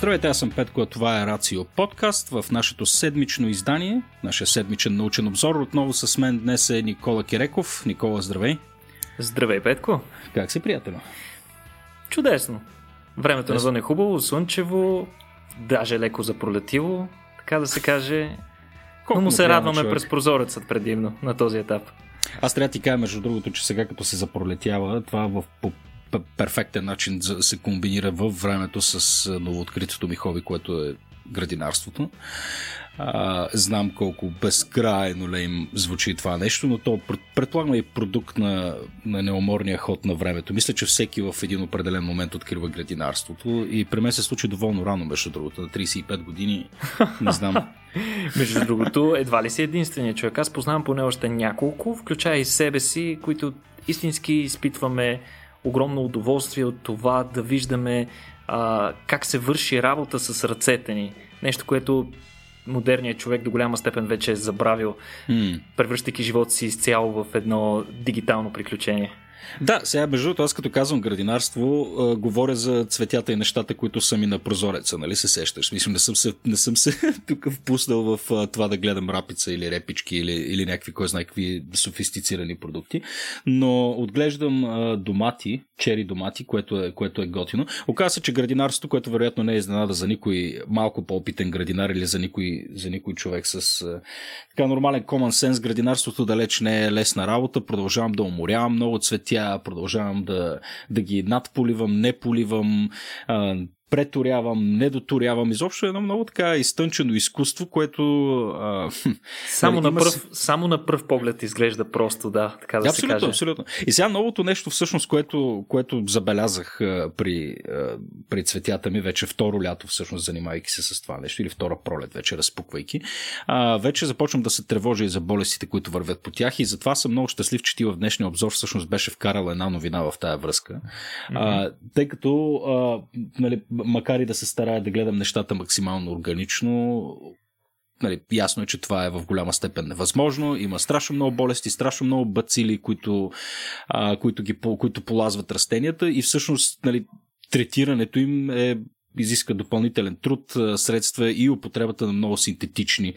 Здравейте, аз съм Петко, а това е Рацио подкаст в нашето седмично издание, нашия седмичен научен обзор. Отново с мен днес е Никола Киреков. Никола, здравей! Здравей, Петко! Как си, приятел? Чудесно! Времето навън е хубаво, слънчево, даже леко запролетило, така да се каже. Колко Но му се радваме човек? през прозорецът предимно на този етап. Аз трябва да ти кажа, между другото, че сега като се запролетява, това в, по перфектен начин да се комбинира във времето с новооткритото ми хоби, което е градинарството. А, знам колко безкрайно им звучи това нещо, но то предполагам и продукт на, на неуморния ход на времето. Мисля, че всеки в един определен момент открива градинарството и при мен се случи доволно рано, между другото, на 35 години. Не знам. между другото, едва ли си единственият човек. Аз познавам поне още няколко, включая и себе си, които истински изпитваме огромно удоволствие от това да виждаме а, как се върши работа с ръцете ни. Нещо, което модерният човек до голяма степен вече е забравил, mm. превръщайки живота си изцяло в едно дигитално приключение. Да, сега между другото, аз като казвам градинарство, а, говоря за цветята и нещата, които са ми на прозореца, нали се сещаш? Мисля, не съм се, не съм се тук впуснал в а, това да гледам рапица или репички или, или някакви, кой знае какви софистицирани продукти, но отглеждам а, домати, чери домати, което е, което е готино. Оказва се, че градинарството, което вероятно не е изненада за никой малко по-опитен градинар или за никой, за никой човек с а, така нормален common sense, градинарството далеч не е лесна работа, продължавам да уморявам много цветя, продължавам да, да ги надполивам, не поливам, а, преторявам, не доторявам. Изобщо е едно много така изтънчено изкуство, което... А, само, нали, на пръв, с... само на пръв поглед изглежда просто, да, така да абсолютно, се каже. Абсолютно. И сега новото нещо, всъщност, което, което забелязах а, при, а, при цветята ми, вече второ лято, всъщност, занимавайки се с това нещо, или втора пролет, вече разпуквайки, а, вече започвам да се тревожа и за болестите, които вървят по тях и затова съм много щастлив, че ти в днешния обзор всъщност беше вкарала една новина в тая връзка. Mm-hmm. А, тъй като а, нали, макар и да се старая да гледам нещата максимално органично, нали, ясно е, че това е в голяма степен невъзможно. Има страшно много болести, страшно много бацили, които, а, които, ги, които полазват растенията и всъщност нали, третирането им е изиска допълнителен труд, средства и употребата на много синтетични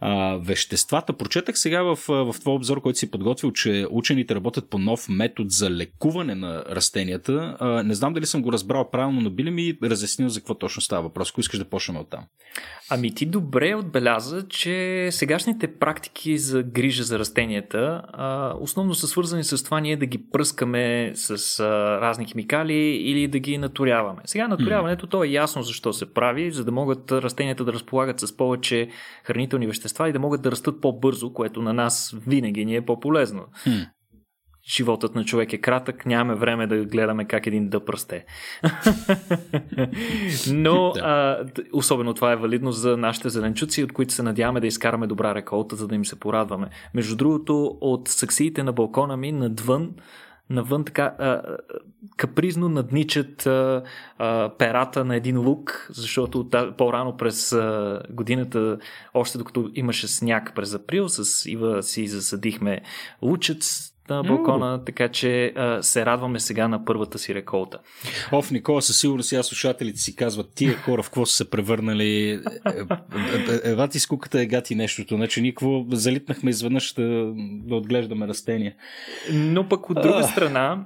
а, веществата. Прочетах сега в, в това обзор, който си подготвил, че учените работят по нов метод за лекуване на растенията. А, не знам дали съм го разбрал правилно, но би ли ми разяснил за какво точно става въпрос? Ако искаш да почнем от там. Ами ти добре отбеляза, че сегашните практики за грижа за растенията а, основно са свързани с това ние да ги пръскаме с а, разни химикали или да ги наторяваме. Сега наторяването то е ясно защо се прави, за да могат растенията да разполагат с повече хранителни вещества вещества и да могат да растат по-бързо, което на нас винаги ни е по-полезно. Хм. Животът на човек е кратък, нямаме време да гледаме как един дъб расте. Но а, особено това е валидно за нашите зеленчуци, от които се надяваме да изкараме добра реколта, за да им се порадваме. Между другото, от саксиите на балкона ми надвън навън така а, капризно надничат а, а, перата на един лук, защото по-рано през а, годината, още докато имаше сняг през април, с Ива си засадихме лучец, на балкона, mm. така че а, се радваме сега на първата си реколта. Оф, Никола, със сигурност сега слушателите си казват, тия хора в какво са се превърнали. Е, е, е, ева ти скуката е гати нещото. Значи никво залитнахме изведнъж да, да отглеждаме растения. Но пък от друга страна,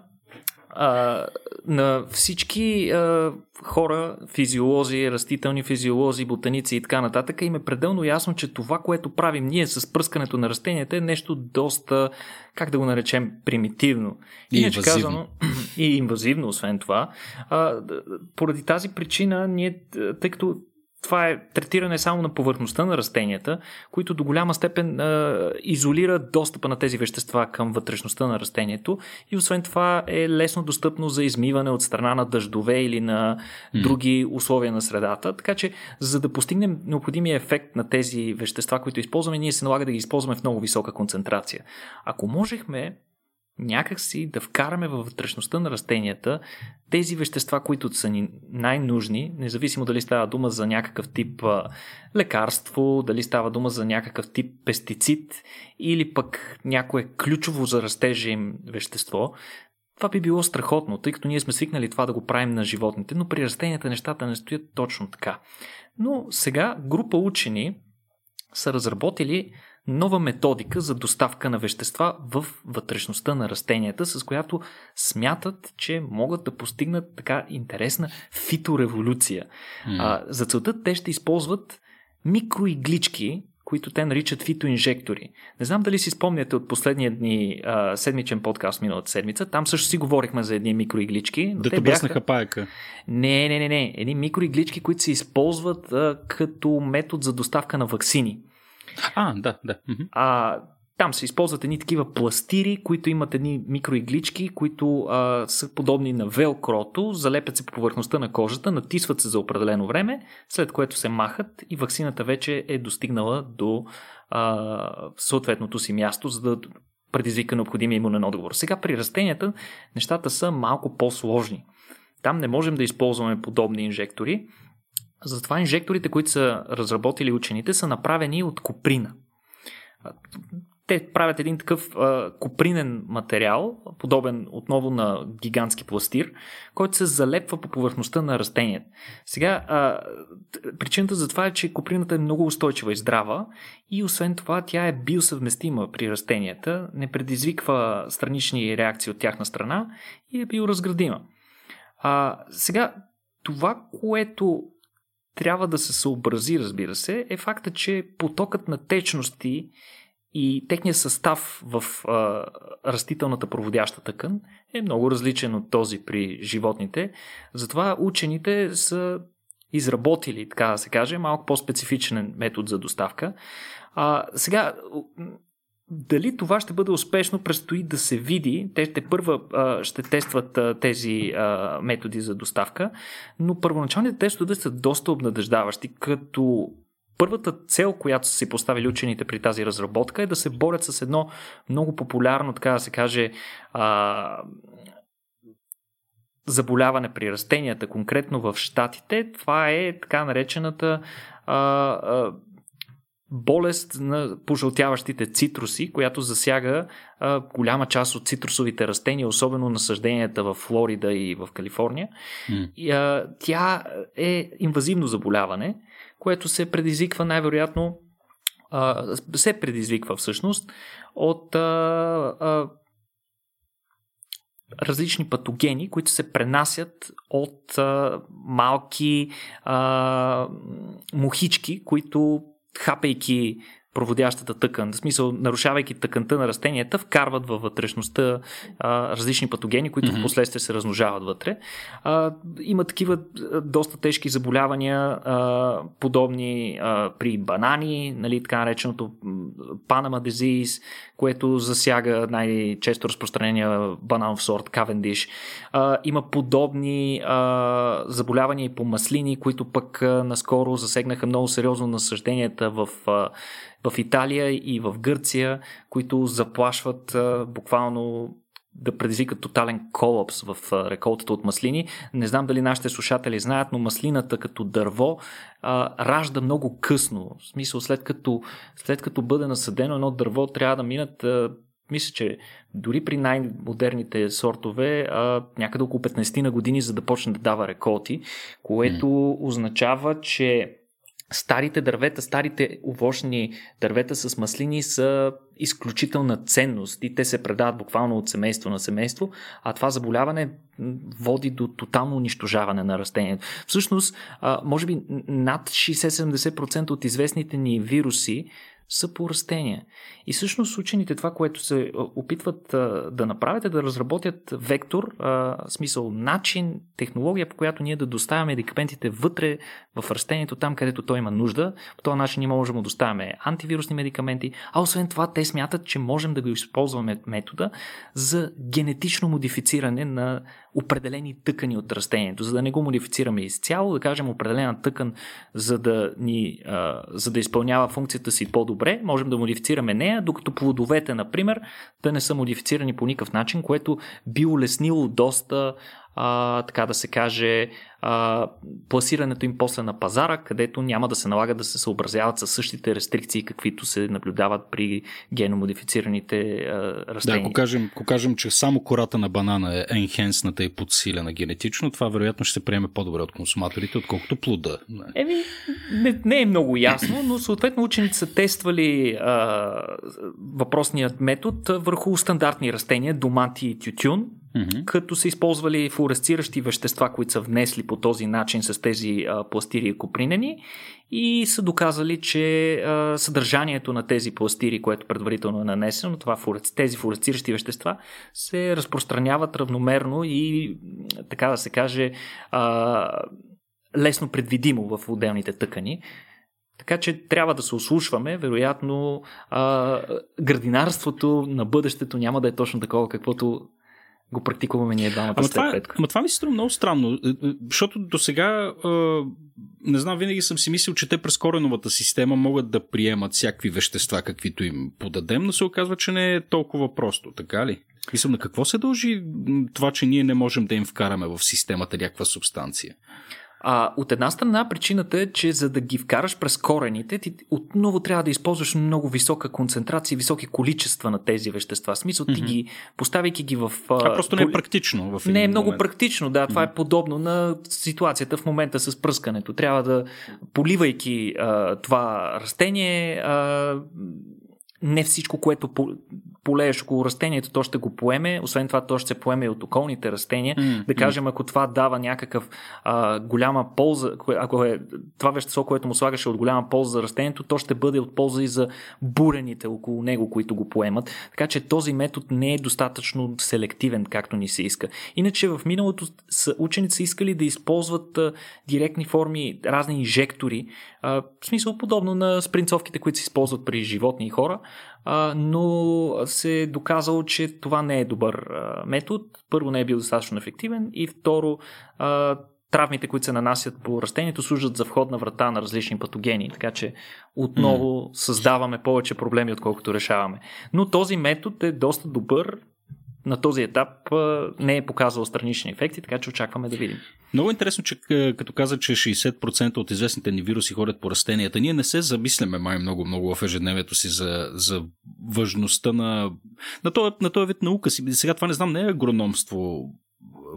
а, на всички а, хора, физиолози, растителни физиолози, ботаници и така нататък, им е пределно ясно, че това, което правим ние с пръскането на растенията е нещо доста, как да го наречем, примитивно. И Иначе инвазивно. казано, и инвазивно, освен това. А, поради тази причина, ние, тъй като това е третиране само на повърхността на растенията, които до голяма степен а, изолират достъпа на тези вещества към вътрешността на растението и освен това е лесно достъпно за измиване от страна на дъждове или на други условия на средата. Така че, за да постигнем необходимия ефект на тези вещества, които използваме, ние се налага да ги използваме в много висока концентрация. Ако можехме някакси да вкараме във вътрешността на растенията тези вещества, които са ни най-нужни, независимо дали става дума за някакъв тип лекарство, дали става дума за някакъв тип пестицид или пък някое ключово за растежа им вещество, това би било страхотно, тъй като ние сме свикнали това да го правим на животните, но при растенията нещата не стоят точно така. Но сега група учени са разработили нова методика за доставка на вещества в вътрешността на растенията, с която смятат, че могат да постигнат така интересна фитореволюция. Mm. А, за целта те ще използват микроиглички, които те наричат фитоинжектори. Не знам дали си спомняте от последния дни а, седмичен подкаст миналата седмица. Там също си говорихме за едни микроиглички. Да те бяха... паяка. Не, не, не, не. Едни микроиглички, които се използват а, като метод за доставка на вакцини. А, да, да. А, там се използват едни такива пластири, които имат едни микроиглички, които а, са подобни на велкрото, залепят се по повърхността на кожата, натисват се за определено време, след което се махат и вакцината вече е достигнала до а, съответното си място, за да предизвика необходимия имунен отговор. Сега при растенията нещата са малко по-сложни. Там не можем да използваме подобни инжектори, затова инжекторите, които са разработили учените, са направени от коприна. Те правят един такъв а, копринен материал, подобен отново на гигантски пластир, който се залепва по повърхността на растението. Сега, а, причината за това е, че коприната е много устойчива и здрава и освен това тя е биосъвместима при растенията, не предизвиква странични реакции от тяхна страна и е биоразградима. А, сега, това, което трябва да се съобрази, разбира се, е факта, че потокът на течности и техният състав в а, растителната проводяща тъкан е много различен от този при животните. Затова учените са изработили, така да се каже, малко по-специфичен метод за доставка. А, сега, дали това ще бъде успешно, предстои да се види. Те ще първа а, ще тестват а, тези а, методи за доставка, но първоначалните тестове са доста обнадеждаващи, като първата цел, която са си поставили учените при тази разработка е да се борят с едно много популярно, така да се каже, а, заболяване при растенията, конкретно в Штатите. Това е така наречената а, а, болест на пожълтяващите цитруси, която засяга а, голяма част от цитрусовите растения, особено насъжденията в Флорида и в Калифорния. Mm. И, а, тя е инвазивно заболяване, което се предизвиква най-вероятно а, се предизвиква всъщност от а, а, различни патогени, които се пренасят от а, малки а, мухички, които chapejky проводящата тъкан, в смисъл нарушавайки тъканта на растенията, вкарват във вътрешността а, различни патогени, които mm-hmm. в последствие се размножават вътре. А, има такива доста тежки заболявания, а, подобни а, при банани, нали, така нареченото Panama disease, което засяга най-често разпространения бананов сорт Cavendish. А, има подобни а, заболявания и по маслини, които пък а, наскоро засегнаха много сериозно насъжденията в а, в Италия и в Гърция, които заплашват буквално да предизвикат тотален колапс в реколтата от маслини. Не знам дали нашите слушатели знаят, но маслината като дърво а, ражда много късно. В смисъл, след като, след като бъде насъдено едно дърво, трябва да минат а, мисля, че дори при най-модерните сортове а, някъде около 15 на години, за да почне да дава реколти, което mm. означава, че старите дървета, старите овощни дървета с маслини са изключителна ценност и те се предават буквално от семейство на семейство, а това заболяване води до тотално унищожаване на растението. Всъщност, може би над 60-70% от известните ни вируси са по растения. И всъщност учените това, което се опитват да направят е да разработят вектор, смисъл начин, технология, по която ние да доставяме медикаментите вътре в растението, там където той има нужда. По този начин ние можем да доставяме антивирусни медикаменти, а освен това те смятат, че можем да го използваме метода за генетично модифициране на определени тъкани от растението, за да не го модифицираме изцяло, да кажем определена тъкан, за да, ни, за да изпълнява функцията си по-добре, можем да модифицираме нея, докато плодовете, например, да не са модифицирани по никакъв начин, което би улеснило доста а, така да се каже, а, пласирането им после на пазара, където няма да се налага да се съобразяват с същите рестрикции, каквито се наблюдават при геномодифицираните а, растения. Да, ако кажем, ако кажем, че само кората на банана е енхенсната и подсилена генетично, това вероятно ще се приеме по-добре от консуматорите, отколкото плода. Еми, не, не е много ясно, но съответно учените са тествали а, въпросният метод върху стандартни растения, домати и тютюн, като са използвали флуоресциращи вещества, които са внесли по този начин с тези а, пластири и копринени и са доказали, че а, съдържанието на тези пластири, което предварително е нанесено, това, тези флуоресциращи вещества, се разпространяват равномерно и, така да се каже, а, лесно предвидимо в отделните тъкани. Така че трябва да се ослушваме. Вероятно, а, градинарството на бъдещето няма да е точно такова, каквото го практикуваме ние двамата ама това, е- ама това ми се струва много странно, е, е, защото до сега не знам, винаги съм си мислил, че те през кореновата система могат да приемат всякакви вещества, каквито им подадем, но се оказва, че не е толкова просто, така ли? Мисля, на какво се дължи това, че ние не можем да им вкараме в системата някаква субстанция? А, от една страна причината е, че за да ги вкараш през корените, ти отново трябва да използваш много висока концентрация, високи количества на тези вещества. Смисъл, ти mm-hmm. ги, поставяйки ги в... А просто не е практично. В не е много момент. практично, да. Това mm-hmm. е подобно на ситуацията в момента с пръскането. Трябва да, поливайки а, това растение, а, не всичко, което полееш около растението, то ще го поеме. Освен това, то ще се поеме и от околните растения. Mm, да кажем, ако това дава някакъв а, голяма полза, ако е това вещество, което му слагаше от голяма полза за растението, то ще бъде от полза и за бурените около него, които го поемат. Така че този метод не е достатъчно селективен, както ни се иска. Иначе в миналото ученици са искали да използват а, директни форми, разни инжектори, а, в смисъл подобно на спринцовките, които се използват при животни и хора, но се е доказало, че това не е добър метод. Първо не е бил достатъчно ефективен и второ травмите, които се нанасят по растението, служат за входна врата на различни патогени, така че отново mm. създаваме повече проблеми, отколкото решаваме. Но този метод е доста добър, на този етап не е показал странични ефекти, така че очакваме да видим. Много интересно, че като каза, че 60% от известните ни вируси ходят по растенията, ние не се замисляме май много, много в ежедневието си за, за важността на, на, този, на този вид наука. Сега това не знам, не е агрономство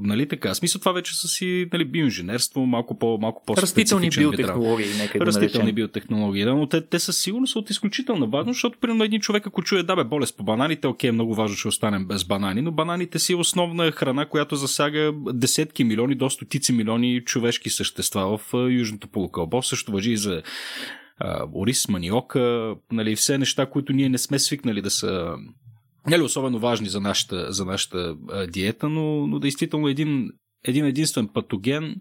нали така? Смисъл това вече са си нали, биоинженерство, малко по малко по Растителни биотехнологии, нека да Растителни наречем. биотехнологии, да, но те, те със сигурност от изключителна важност, защото примерно един човек, ако чуе да бе болест по бананите, окей, е много важно, че останем без банани, но бананите си е основна храна, която засяга десетки милиони, до стотици милиони човешки същества в Южното полукълбо. Също въжи и за ориз, маниока, нали, все неща, които ние не сме свикнали да са нали, особено важни за нашата, за нашата а, диета, но, но действително един, един единствен патоген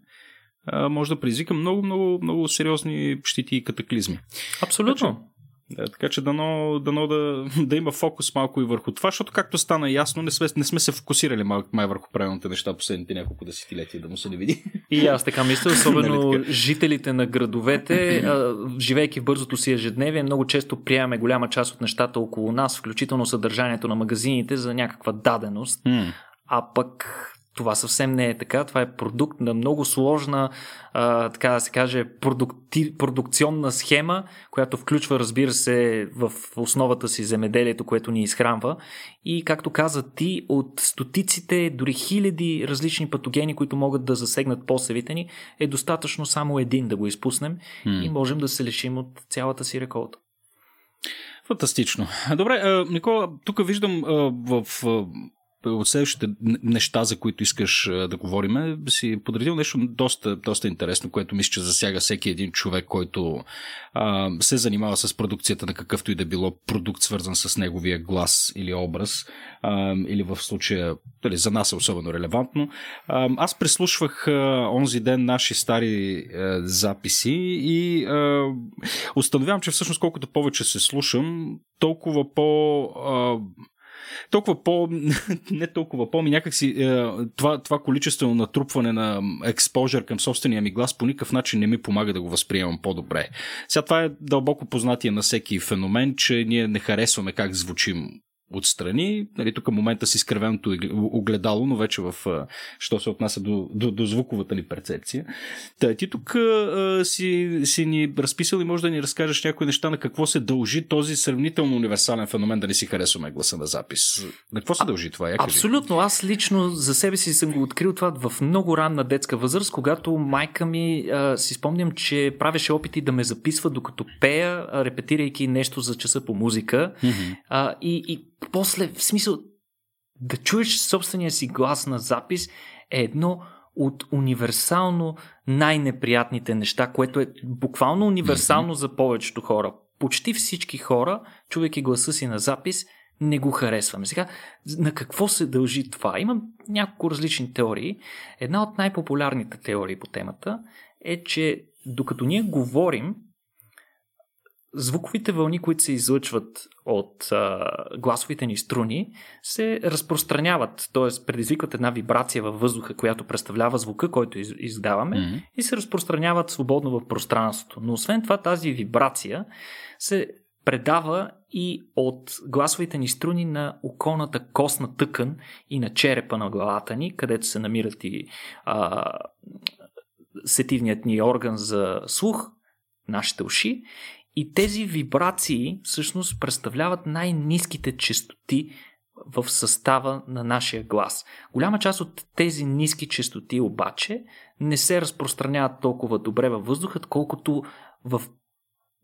а, може да предизвика много, много, много сериозни щити и катаклизми. Абсолютно. Да, така че дано, дано да, да има фокус малко и върху това, защото както стана ясно, не сме, не сме се фокусирали малко май върху правилните неща последните няколко десетилетия, да му се не види. И аз така мисля, особено нали жителите на градовете, живейки в бързото си ежедневие, много често приемаме голяма част от нещата около нас, включително съдържанието на магазините за някаква даденост. Mm. А пък това съвсем не е така. Това е продукт на много сложна, а, така да се каже, продукти, продукционна схема, която включва, разбира се, в основата си земеделието, което ни изхранва. И, както каза ти, от стотиците, дори хиляди различни патогени, които могат да засегнат посевите ни, е достатъчно само един да го изпуснем hmm. и можем да се лишим от цялата си реколта. Фантастично. Добре, Никола, тук виждам в от следващите неща, за които искаш да говорим, си подредил нещо доста, доста интересно, което мисля, че засяга всеки един човек, който а, се занимава с продукцията на какъвто и да било продукт, свързан с неговия глас или образ, а, или в случая, дали, за нас е особено релевантно. А, аз преслушвах а, онзи ден наши стари а, записи и а, установявам, че всъщност колкото повече се слушам, толкова по... А, толкова по... не толкова по, ми някакси е, това, това количествено натрупване на експожър към собствения ми глас по никакъв начин не ми помага да го възприемам по-добре. Сега това е дълбоко познатие на всеки феномен, че ние не харесваме как звучим отстрани. Нали, тук момента си изкривеното огледало, но вече в що се отнася до, до, до звуковата ни перцепция. Та, ти тук а, си, си ни разписал и може да ни разкажеш някои неща на какво се дължи този сравнително универсален феномен да не си харесваме гласа на запис. На какво се дължи това? Я Абсолютно. Аз лично за себе си съм го открил това в много ранна детска възраст, когато майка ми а, си спомням, че правеше опити да ме записва докато пея, репетирайки нещо за часа по музика. Mm-hmm. А, и, и после, в смисъл, да чуеш собствения си глас на запис е едно от универсално най-неприятните неща, което е буквално универсално за повечето хора. Почти всички хора, чувайки гласа си на запис, не го харесваме. Сега, на какво се дължи това? Имам няколко различни теории. Една от най-популярните теории по темата е, че докато ние говорим, звуковите вълни, които се излъчват от а, гласовите ни струни, се разпространяват, т.е. предизвикват една вибрация във въздуха, която представлява звука, който из, издаваме, mm-hmm. и се разпространяват свободно в пространството. Но освен това, тази вибрация се предава и от гласовите ни струни на околната костна тъкан и на черепа на главата ни, където се намират и а, сетивният ни орган за слух, нашите уши. И тези вибрации всъщност представляват най-низките частоти в състава на нашия глас. Голяма част от тези ниски частоти обаче не се разпространяват толкова добре във въздуха, колкото в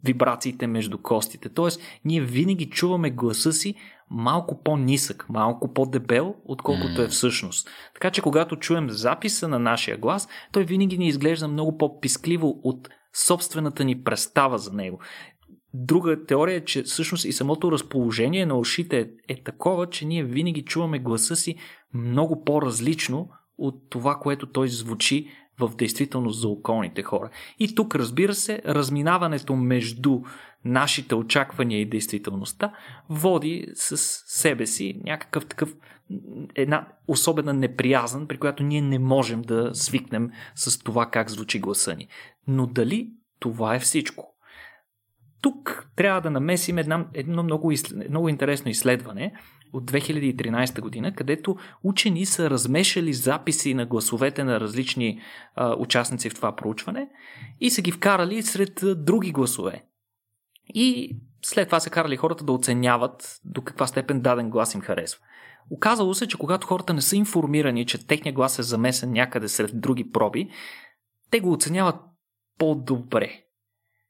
вибрациите между костите. Тоест, ние винаги чуваме гласа си малко по-нисък, малко по-дебел, отколкото е всъщност. Така че, когато чуем записа на нашия глас, той винаги ни изглежда много по-пискливо от собствената ни представа за него. Друга теория е, че всъщност и самото разположение на ушите е, е такова, че ние винаги чуваме гласа си много по-различно от това, което той звучи в действителност за околните хора. И тук, разбира се, разминаването между нашите очаквания и действителността води с себе си някакъв такъв една особена неприязан, при която ние не можем да свикнем с това как звучи гласа ни. Но дали това е всичко? Тук трябва да намесим една, едно много, много интересно изследване от 2013 година, където учени са размешали записи на гласовете на различни а, участници в това проучване и са ги вкарали сред други гласове. И след това са карали хората да оценяват до каква степен даден глас им харесва. Оказало се, че когато хората не са информирани, че техния глас е замесен някъде сред други проби, те го оценяват по-добре.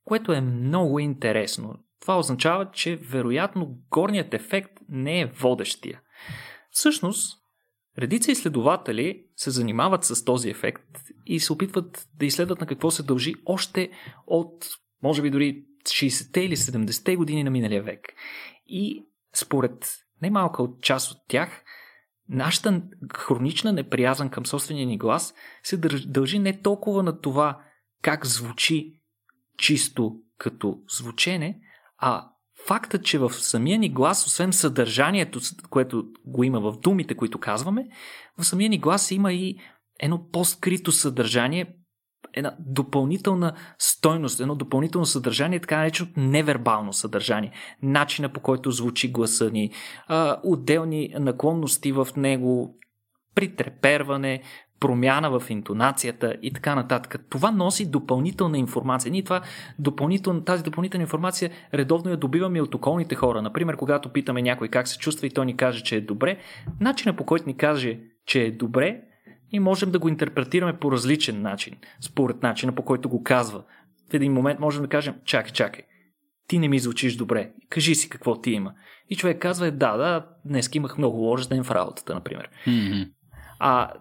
Което е много интересно. Това означава, че вероятно горният ефект не е водещия. Всъщност, редица изследователи се занимават с този ефект и се опитват да изследват на какво се дължи още от, може би дори 60-те или 70-те години на миналия век. И според немалка от част от тях, нашата хронична неприязан към собствения ни глас се дължи не толкова на това как звучи чисто като звучене, а фактът, че в самия ни глас, освен съдържанието, което го има в думите, които казваме, в самия ни глас има и едно по-скрито съдържание, една допълнителна стойност, едно допълнително съдържание, така нареченото невербално съдържание. Начина по който звучи гласа ни, отделни наклонности в него, притреперване, промяна в интонацията и така нататък. Това носи допълнителна информация. Ние това допълнител, тази допълнителна информация редовно я добиваме от околните хора. Например, когато питаме някой как се чувства и той ни каже, че е добре, начина по който ни каже, че е добре, и можем да го интерпретираме по различен начин, според начина по който го казва. В един момент можем да кажем, чакай, чакай, ти не ми звучиш добре, кажи си какво ти има. И човек казва, е, да, да, днес имах много лош ден в работата, например. Mm-hmm. А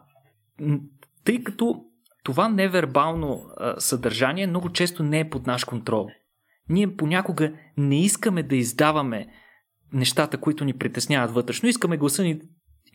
тъй като това невербално съдържание много често не е под наш контрол. Ние понякога не искаме да издаваме нещата, които ни притесняват вътрешно. Искаме гласа ни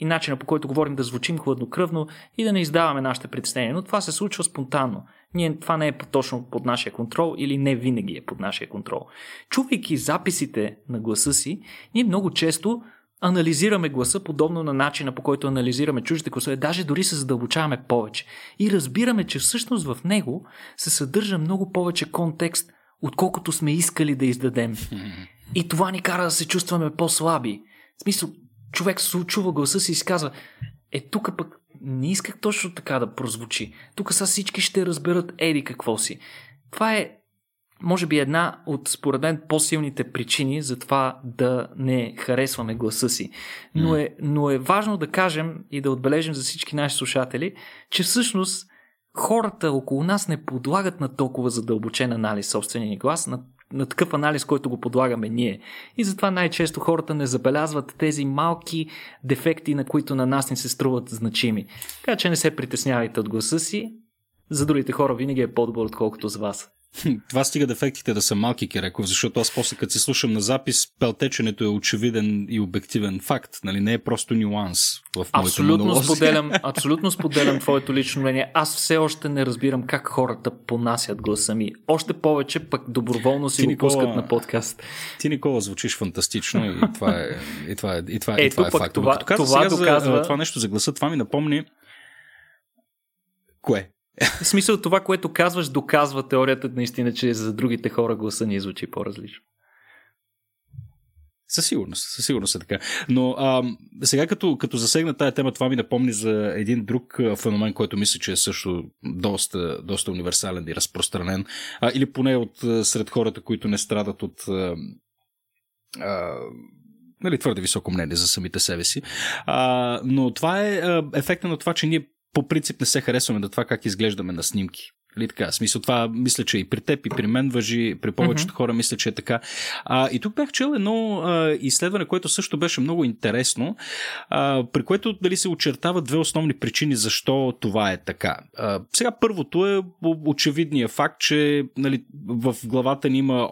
и начина по който говорим да звучим хладнокръвно и да не издаваме нашите притеснения. Но това се случва спонтанно. Ние, това не е точно под нашия контрол или не винаги е под нашия контрол. Чувайки записите на гласа си, ние много често анализираме гласа подобно на начина по който анализираме чуждите гласове, даже дори се задълбочаваме повече. И разбираме, че всъщност в него се съдържа много повече контекст, отколкото сме искали да издадем. И това ни кара да се чувстваме по-слаби. В смисъл, човек чува гласа си и си казва, е, тук пък не исках точно така да прозвучи. Тук са всички ще разберат еди какво си. Това е, може би, една от, според мен, по-силните причини за това да не харесваме гласа си. Но е, но е важно да кажем и да отбележим за всички наши слушатели, че всъщност хората около нас не подлагат на толкова задълбочен анализ собствения глас, на на такъв анализ, който го подлагаме ние. И затова най-често хората не забелязват тези малки дефекти, на които на нас не се струват значими. Така че не се притеснявайте от гласа си. За другите хора винаги е по-добър, отколкото за вас. Това стига дефектите да са малки, Киреков, защото аз после като се слушам на запис, пелтеченето е очевиден и обективен факт. Нали? Не е просто нюанс в абсолютно споделям, абсолютно споделям твоето лично мнение. Аз все още не разбирам как хората понасят гласа ми. Още повече пък доброволно си ти, го Никола, пускат на подкаст. Ти, Никола, звучиш фантастично и това е, и това е, и това, е, и това е факт. Това, това, това, доказва... за, това нещо за гласа, това ми напомни Кое? В смисъл това, което казваш, доказва теорията наистина, че за другите хора гласа ни звучи по-различно. Със сигурност, със сигурност е така. Но а, сега като, като засегна тая тема, това ми напомни за един друг феномен, който мисля, че е също доста, доста универсален и разпространен. А, или поне от сред хората, които не страдат от а, а, нали, твърде високо мнение за самите себе си. А, но това е а, ефекта на това, че ние по принцип не се харесваме на това как изглеждаме на снимки. Нали така? Смисъл, това мисля, че и при теб, и при мен въжи, при повечето mm-hmm. хора мисля, че е така. А, и тук бях чел едно а, изследване, което също беше много интересно, а, при което дали се очертават две основни причини защо това е така. А, сега първото е очевидният факт, че нали, в главата ни има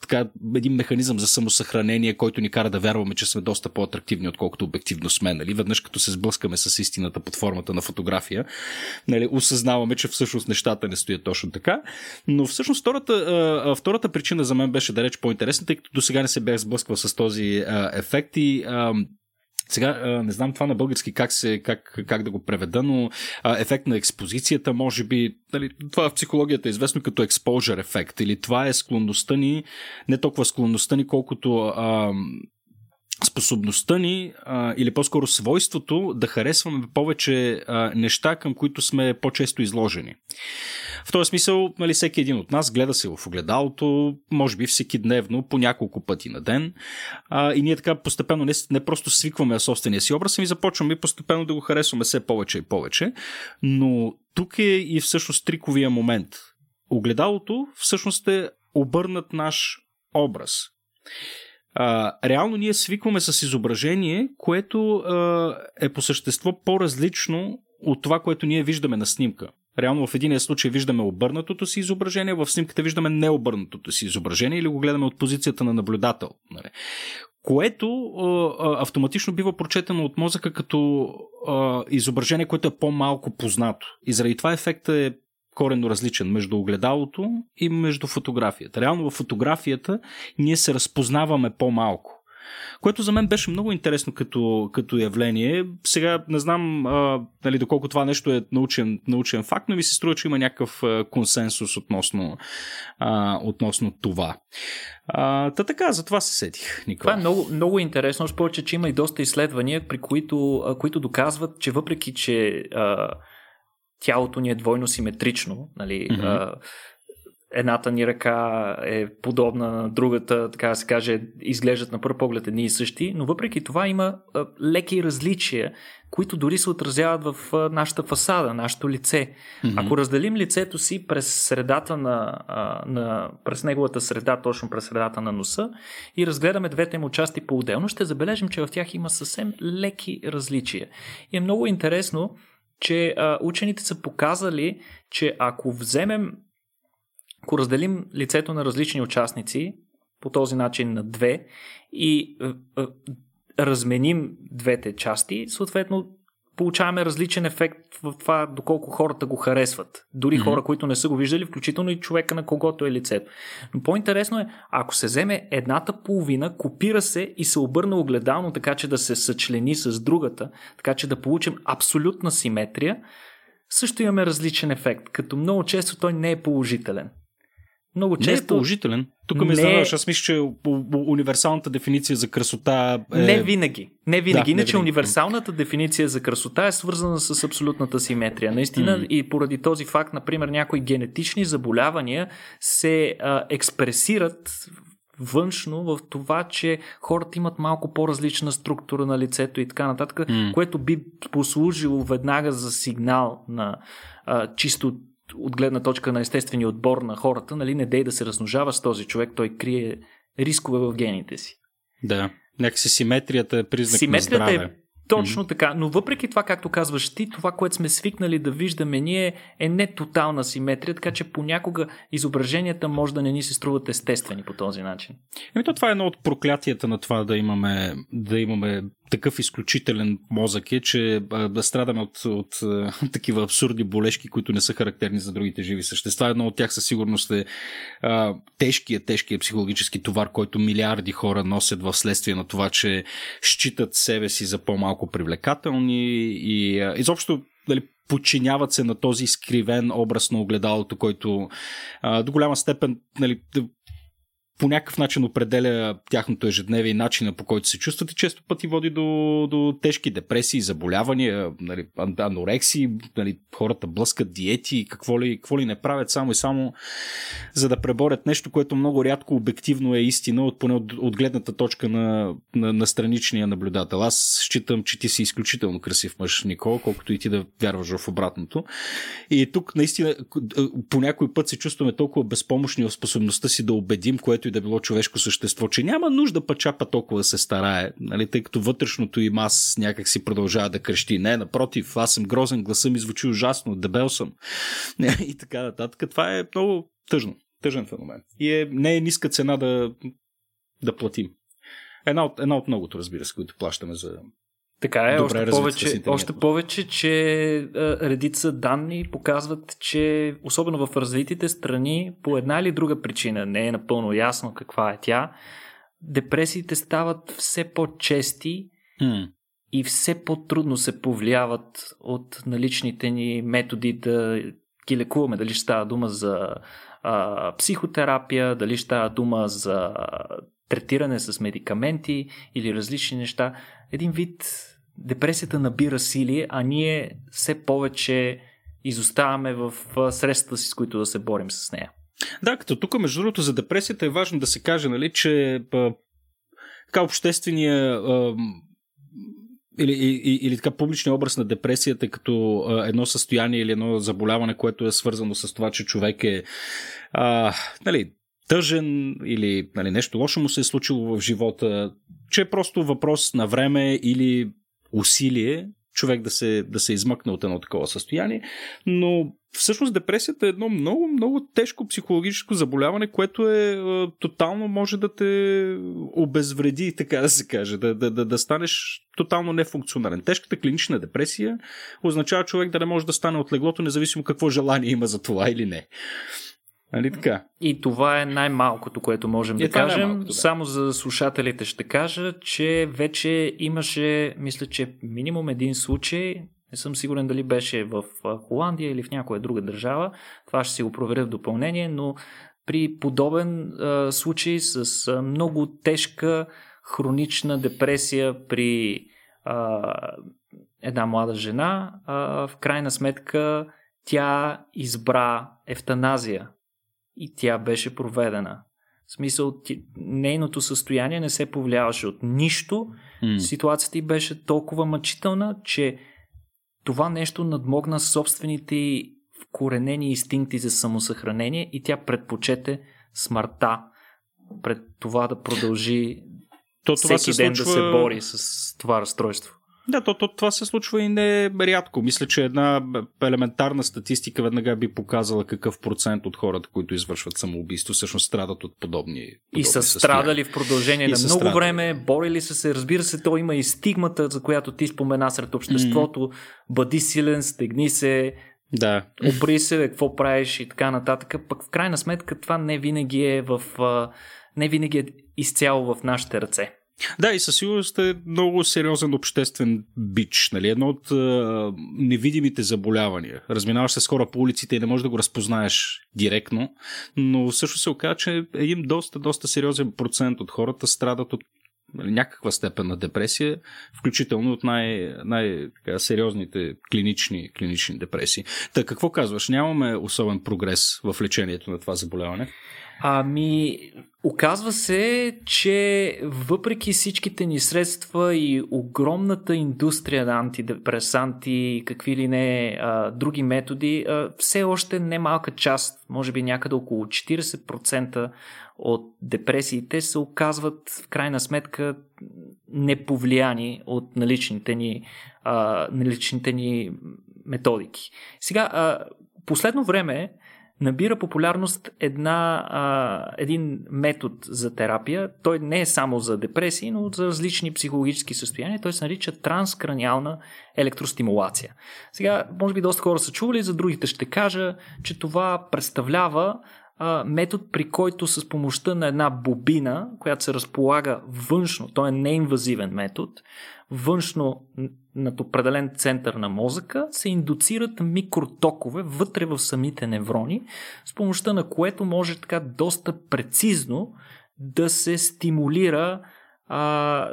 така, един механизъм за самосъхранение, който ни кара да вярваме, че сме доста по-атрактивни, отколкото обективно сме. Нали? Веднъж като се сблъскаме с истината под формата на фотография, нали, осъзнаваме, че всъщност нещата не стоят точно така. Но всъщност втората, втората причина за мен беше далеч по-интересна, тъй като до сега не се бях сблъсквал с този ефект и сега не знам това на български как, се, как, как да го преведа, но ефект на експозицията, може би, нали, това в психологията е известно като exposure ефект, или това е склонността ни, не толкова склонността ни, колкото а, способността ни, а, или по-скоро свойството да харесваме повече а, неща, към които сме по-често изложени. В този смисъл, нали, всеки един от нас гледа се в огледалото, може би всеки дневно, по няколко пъти на ден. А, и ние така постепенно не, не просто свикваме собствения си образ, ами започваме постепенно да го харесваме все повече и повече. Но тук е и всъщност триковия момент. Огледалото всъщност е обърнат наш образ. Реално ние свикваме с изображение, което а, е по същество по-различно от това, което ние виждаме на снимка. Реално в един случай виждаме обърнатото си изображение, в снимката виждаме необърнатото си изображение или го гледаме от позицията на наблюдател. Нали? Което а, автоматично бива прочетено от мозъка като а, изображение, което е по-малко познато. И заради това ефектът е коренно различен между огледалото и между фотографията. Реално в фотографията ние се разпознаваме по-малко. Което за мен беше много интересно като, като явление. Сега не знам а, нали, доколко това нещо е научен, научен факт, но ми се струва, че има някакъв а, консенсус относно, а, относно това. А, та така, за това се сетих. Никола. Това е много, много интересно, още повече, че има и доста изследвания, при които, а, които доказват, че въпреки, че а, тялото ни е двойно симетрично, нали, mm-hmm. а, едната ни ръка е подобна на другата, така да се каже, изглеждат на първ поглед едни и същи, но въпреки това има а, леки различия, които дори се отразяват в а, нашата фасада, нашето лице. Mm-hmm. Ако разделим лицето си през средата на, а, на, през неговата среда, точно през средата на носа и разгледаме двете му части по-отделно, ще забележим, че в тях има съвсем леки различия. И е много интересно, че а, учените са показали, че ако вземем ако разделим лицето на различни участници по този начин на две и е, е, разменим двете части, съответно получаваме различен ефект в това доколко хората го харесват. Дори mm-hmm. хора, които не са го виждали, включително и човека на когото е лицето. Но по-интересно е, ако се вземе едната половина, копира се и се обърне огледално, така че да се съчлени с другата, така че да получим абсолютна симетрия, също имаме различен ефект, като много често той не е положителен. Много често... Не е положителен. Тук ме не... аз мисля, че универсалната дефиниция за красота е... Не винаги. Не винаги. Да, Иначе не винаги. универсалната дефиниция за красота е свързана с абсолютната симетрия. Наистина mm. и поради този факт, например, някои генетични заболявания се а, експресират външно в това, че хората имат малко по-различна структура на лицето и така нататък, mm. което би послужило веднага за сигнал на а, чисто от гледна точка на естествения отбор на хората, нали, не дей да се размножава с този човек, той крие рискове в гените си. Да, някакси симетрията е признак симетрията на здраве. Е точно mm-hmm. така, но въпреки това, както казваш ти, това, което сме свикнали да виждаме ние е не тотална симетрия, така че понякога изображенията може да не ни се струват естествени по този начин. Еми то това е едно от проклятията на това да имаме, да имаме такъв изключителен мозък е, че да страдаме от, от, такива абсурдни болешки, които не са характерни за другите живи същества. Едно от тях със сигурност е а, тежкият, тежкият психологически товар, който милиарди хора носят в следствие на това, че считат себе си за по-малко привлекателни и а, изобщо дали, подчиняват се на този изкривен образ на огледалото, който а, до голяма степен нали, по някакъв начин определя тяхното ежедневие и начина по който се чувстват и често пъти води до, до тежки депресии, заболявания, нали, анорексии, нали, хората блъскат диети, какво ли, какво ли не правят само и само за да преборят нещо, което много рядко обективно е истина, от, поне от, от гледната точка на, на, на страничния наблюдател. Аз считам, че ти си изключително красив мъж, Никол, колкото и ти да вярваш в обратното. И тук наистина по някой път се чувстваме толкова безпомощни в способността си да убедим, което и да било човешко същество, че няма нужда пачапа толкова да се старае, нали, тъй като вътрешното им аз някак си продължава да крещи. Не, напротив, аз съм грозен, гласа ми звучи ужасно, дебел съм. и така нататък. Това е много тъжно, тъжен феномен. И е, не е ниска цена да, да платим. Една от, една от многото, разбира се, които плащаме за, така е, Добре още, повече, още повече, че а, редица данни показват, че особено в развитите страни, по една или друга причина, не е напълно ясно каква е тя, депресиите стават все по-чести mm. и все по-трудно се повлияват от наличните ни методи да ги лекуваме. Дали ще става дума за а, психотерапия, дали ще става дума за третиране с медикаменти или различни неща един вид депресията набира сили, а ние все повече изоставаме в средствата си, с които да се борим с нея. Да, като тук, между другото, за депресията е важно да се каже, нали, че па, така обществения или, или, или така публичния образ на депресията като а, едно състояние или едно заболяване, което е свързано с това, че човек е а, нали, тъжен или нали, нещо лошо му се е случило в живота, че е просто въпрос на време или усилие човек да се, да се измъкне от едно такова състояние. Но всъщност депресията е едно много, много тежко психологическо заболяване, което е, тотално може да те обезвреди, така да се каже, да, да, да, да станеш тотално нефункционален. Тежката клинична депресия означава човек да не може да стане от леглото, независимо какво желание има за това или не. Нали така? И това е най-малкото, което можем и да е кажем. Да. Само за слушателите ще кажа, че вече имаше, мисля, че минимум един случай, не съм сигурен дали беше в Холандия или в някоя друга държава, това ще си го проверя в допълнение, но при подобен а, случай с а, много тежка хронична депресия при а, една млада жена, а, в крайна сметка тя избра ефтаназия и тя беше проведена. В смисъл, нейното състояние не се повлияваше от нищо. Mm. Ситуацията й беше толкова мъчителна, че това нещо надмогна собствените вкоренени инстинкти за самосъхранение и тя предпочете смъртта пред това да продължи то, това всеки ден случва... да се бори с това разстройство. Да, то, то, това се случва и не рядко. Мисля, че една елементарна статистика веднага би показала какъв процент от хората, които извършват самоубийство, всъщност страдат от подобни. подобни и са страдали в продължение и на много страдали. време, борили са се. Разбира се, то има и стигмата, за която ти спомена сред обществото. Mm-hmm. Бъди силен, стегни се, да. Обри се, какво правиш и така нататък. Пък в крайна сметка това не винаги е в. Не винаги е изцяло в нашите ръце. Да, и със сигурност е много сериозен обществен бич. Нали? Едно от а, невидимите заболявания. Разминаваш се с хора по улиците и не можеш да го разпознаеш директно, но също се оказа, че един доста, доста сериозен процент от хората страдат от нали, някаква степен на депресия, включително от най- най-сериозните клинични, клинични депресии. Та какво казваш? Нямаме особен прогрес в лечението на това заболяване? Ами, оказва се, че въпреки всичките ни средства и огромната индустрия на антидепресанти и какви ли не а, други методи, а, все още немалка част, може би някъде около 40% от депресиите се оказват в крайна сметка неповлияни от наличните ни, а, наличните ни методики. Сега, а, последно време набира популярност една, а, един метод за терапия. Той не е само за депресии, но за различни психологически състояния. Той се нарича транскраниална електростимулация. Сега, може би доста хора са чували, за другите ще кажа, че това представлява а, метод, при който с помощта на една бобина, която се разполага външно, той е неинвазивен метод, външно над определен център на мозъка, се индуцират микротокове вътре в самите неврони, с помощта на което може така доста прецизно да се стимулира а,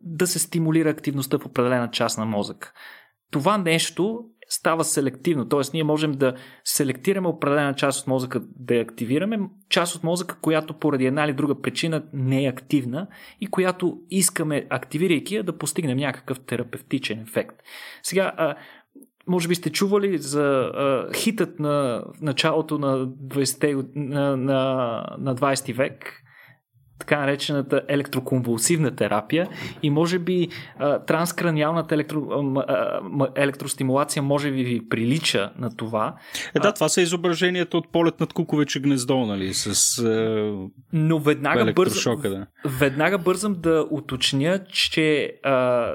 да се стимулира активността в определена част на мозъка. Това нещо става селективно. Т.е. ние можем да селектираме определена част от мозъка да я активираме, част от мозъка, която поради една или друга причина не е активна и която искаме, активирайки я, да постигнем някакъв терапевтичен ефект. Сега, може би сте чували за а, хитът на началото на 20, на, на, на 20 век, така наречената електроконвулсивна терапия и може би транскраниалната електро, електростимулация може би ви прилича на това. Е, да, това са изображенията от полет над Куковече гнездо, нали, с а, Но веднага бързам, да. веднага бързам да уточня, че а,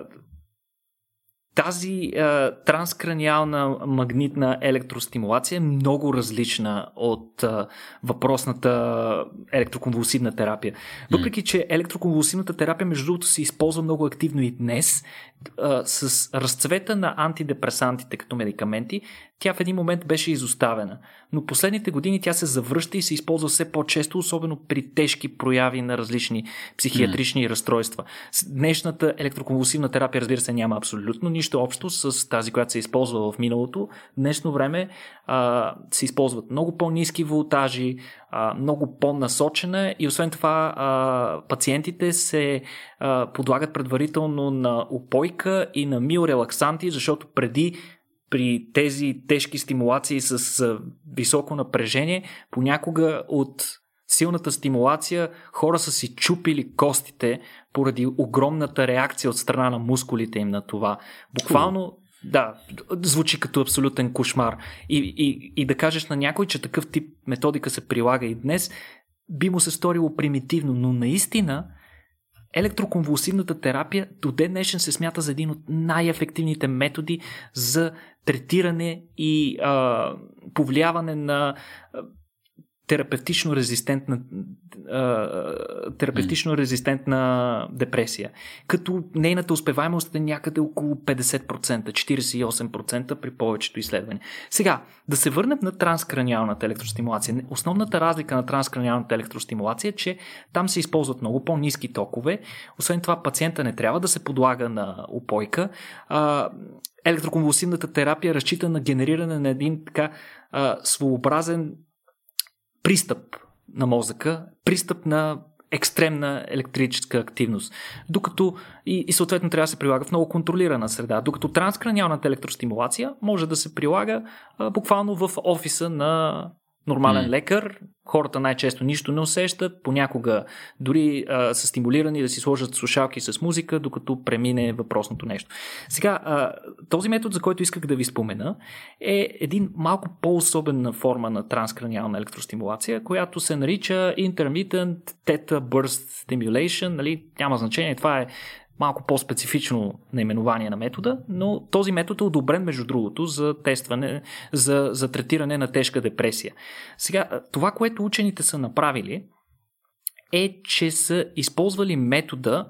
тази а, транскраниална магнитна електростимулация е много различна от а, въпросната електроконвулсивна терапия. Въпреки, че електроконвулсивната терапия, между другото, се използва много активно и днес, а, с разцвета на антидепресантите като медикаменти, тя в един момент беше изоставена. Но последните години тя се завръща и се използва все по-често, особено при тежки прояви на различни психиатрични mm. разстройства. Днешната електроконвулсивна терапия, разбира се, няма абсолютно нищо общо с тази, която се използва в миналото. Днешно време а, се използват много по-низки волтажи, а, много по-насочена и освен това а, пациентите се а, подлагат предварително на упойка и на миорелаксанти, защото преди при тези тежки стимулации с високо напрежение, понякога от силната стимулация хора са си чупили костите поради огромната реакция от страна на мускулите им на това. Буквално да, звучи като абсолютен кошмар. И, и, и да кажеш на някой, че такъв тип методика се прилага и днес, би му се сторило примитивно, но наистина електроконвулсивната терапия до ден днешен се смята за един от най-ефективните методи за третиране и а, повлияване на терапевтично резистентна, терапевтично резистентна депресия. Като нейната успеваемост е някъде около 50%, 48% при повечето изследвания. Сега, да се върнем на транскраниалната електростимулация. Основната разлика на транскраниалната електростимулация е, че там се използват много по-низки токове. Освен това, пациента не трябва да се подлага на упойка. Електроконвулсивната терапия разчита на генериране на един така своеобразен пристъп на мозъка, пристъп на екстремна електрическа активност. Докато и, и съответно трябва да се прилага в много контролирана среда. Докато транскраниалната електростимулация може да се прилага а, буквално в офиса на нормален mm. лекар, хората най-често нищо не усещат, понякога дори а, са стимулирани да си сложат слушалки с музика, докато премине въпросното нещо. Сега, а, този метод, за който исках да ви спомена, е един малко по-особена форма на транскраниална електростимулация, която се нарича Intermittent Theta Burst Stimulation, нали, няма значение, това е малко по-специфично наименование на метода, но този метод е одобрен, между другото, за тестване, за, за третиране на тежка депресия. Сега, това, което учените са направили, е, че са използвали метода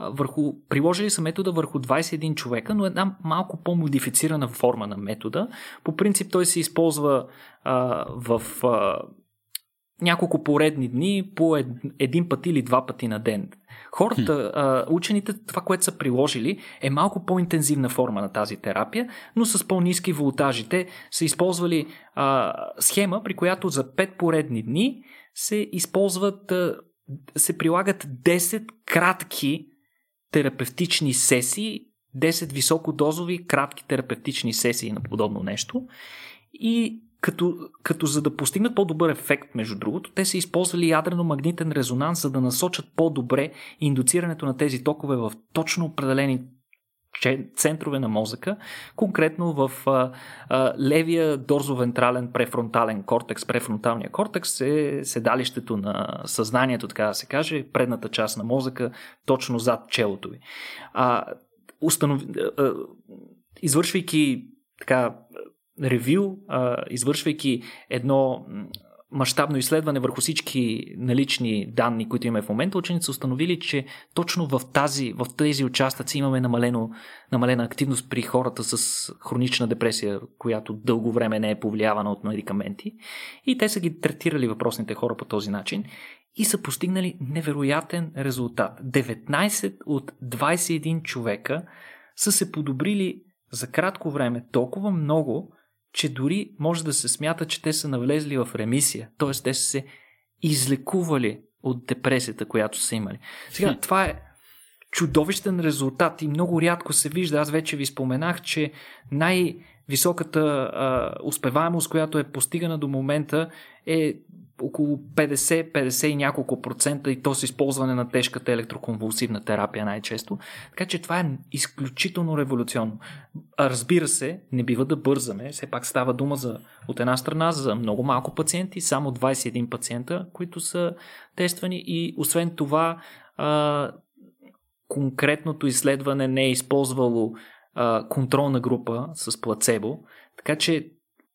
върху, приложили са метода върху 21 човека, но една малко по-модифицирана форма на метода. По принцип той се използва а, в а, няколко поредни дни по ед, един път или два пъти на ден. Хората, а, учените, това, което са приложили, е малко по-интензивна форма на тази терапия, но с по-низки волтажи. Те са използвали а, схема, при която за 5 поредни дни се използват, а, се прилагат 10 кратки терапевтични сесии, 10 високодозови кратки терапевтични сесии на подобно нещо. И като, като за да постигнат по-добър ефект, между другото, те са използвали ядрено-магнитен резонанс, за да насочат по-добре индуцирането на тези токове в точно определени центрове на мозъка, конкретно в а, а, левия дорзовентрален префронтален кортекс. Префронталния кортекс е седалището на съзнанието, така да се каже, предната част на мозъка, точно зад челото ви. А, установ... а, извършвайки така ревю, извършвайки едно мащабно изследване върху всички налични данни, които имаме в момента, ученици са установили, че точно в, тази, в тези участъци имаме намалено, намалена активност при хората с хронична депресия, която дълго време не е повлиявана от медикаменти. И те са ги третирали въпросните хора по този начин и са постигнали невероятен резултат. 19 от 21 човека са се подобрили за кратко време толкова много, че дори може да се смята, че те са навлезли в ремисия, т.е. те са се излекували от депресията, която са имали. Сега, това е чудовищен резултат и много рядко се вижда. Аз вече ви споменах, че най-високата а, успеваемост, която е постигана до момента е около 50-50 и няколко процента и то с използване на тежката електроконвулсивна терапия най-често. Така че това е изключително революционно. А разбира се, не бива да бързаме. Все пак става дума за, от една страна за много малко пациенти, само 21 пациента, които са тествани и освен това а, конкретното изследване не е използвало контролна група с плацебо, така че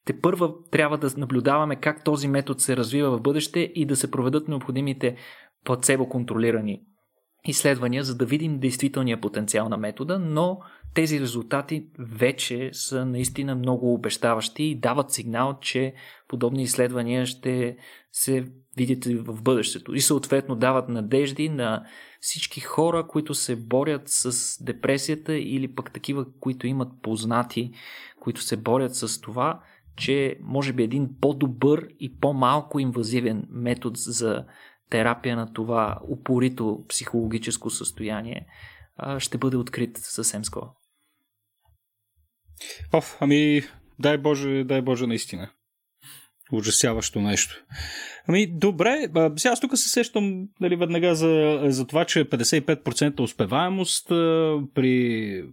те първа трябва да наблюдаваме как този метод се развива в бъдеще и да се проведат необходимите плацебо контролирани изследвания, за да видим действителния потенциал на метода, но тези резултати вече са наистина много обещаващи и дават сигнал, че подобни изследвания ще се видят в бъдещето. И съответно дават надежди на всички хора, които се борят с депресията или пък такива, които имат познати, които се борят с това, че може би един по-добър и по-малко инвазивен метод за терапия на това упорито психологическо състояние ще бъде открит съвсем скоро. Оф, ами дай Боже, дай Боже наистина. Ужасяващо нещо. Ами, добре, сега аз тук се сещам нали, веднага за, за това, че 55% успеваемост при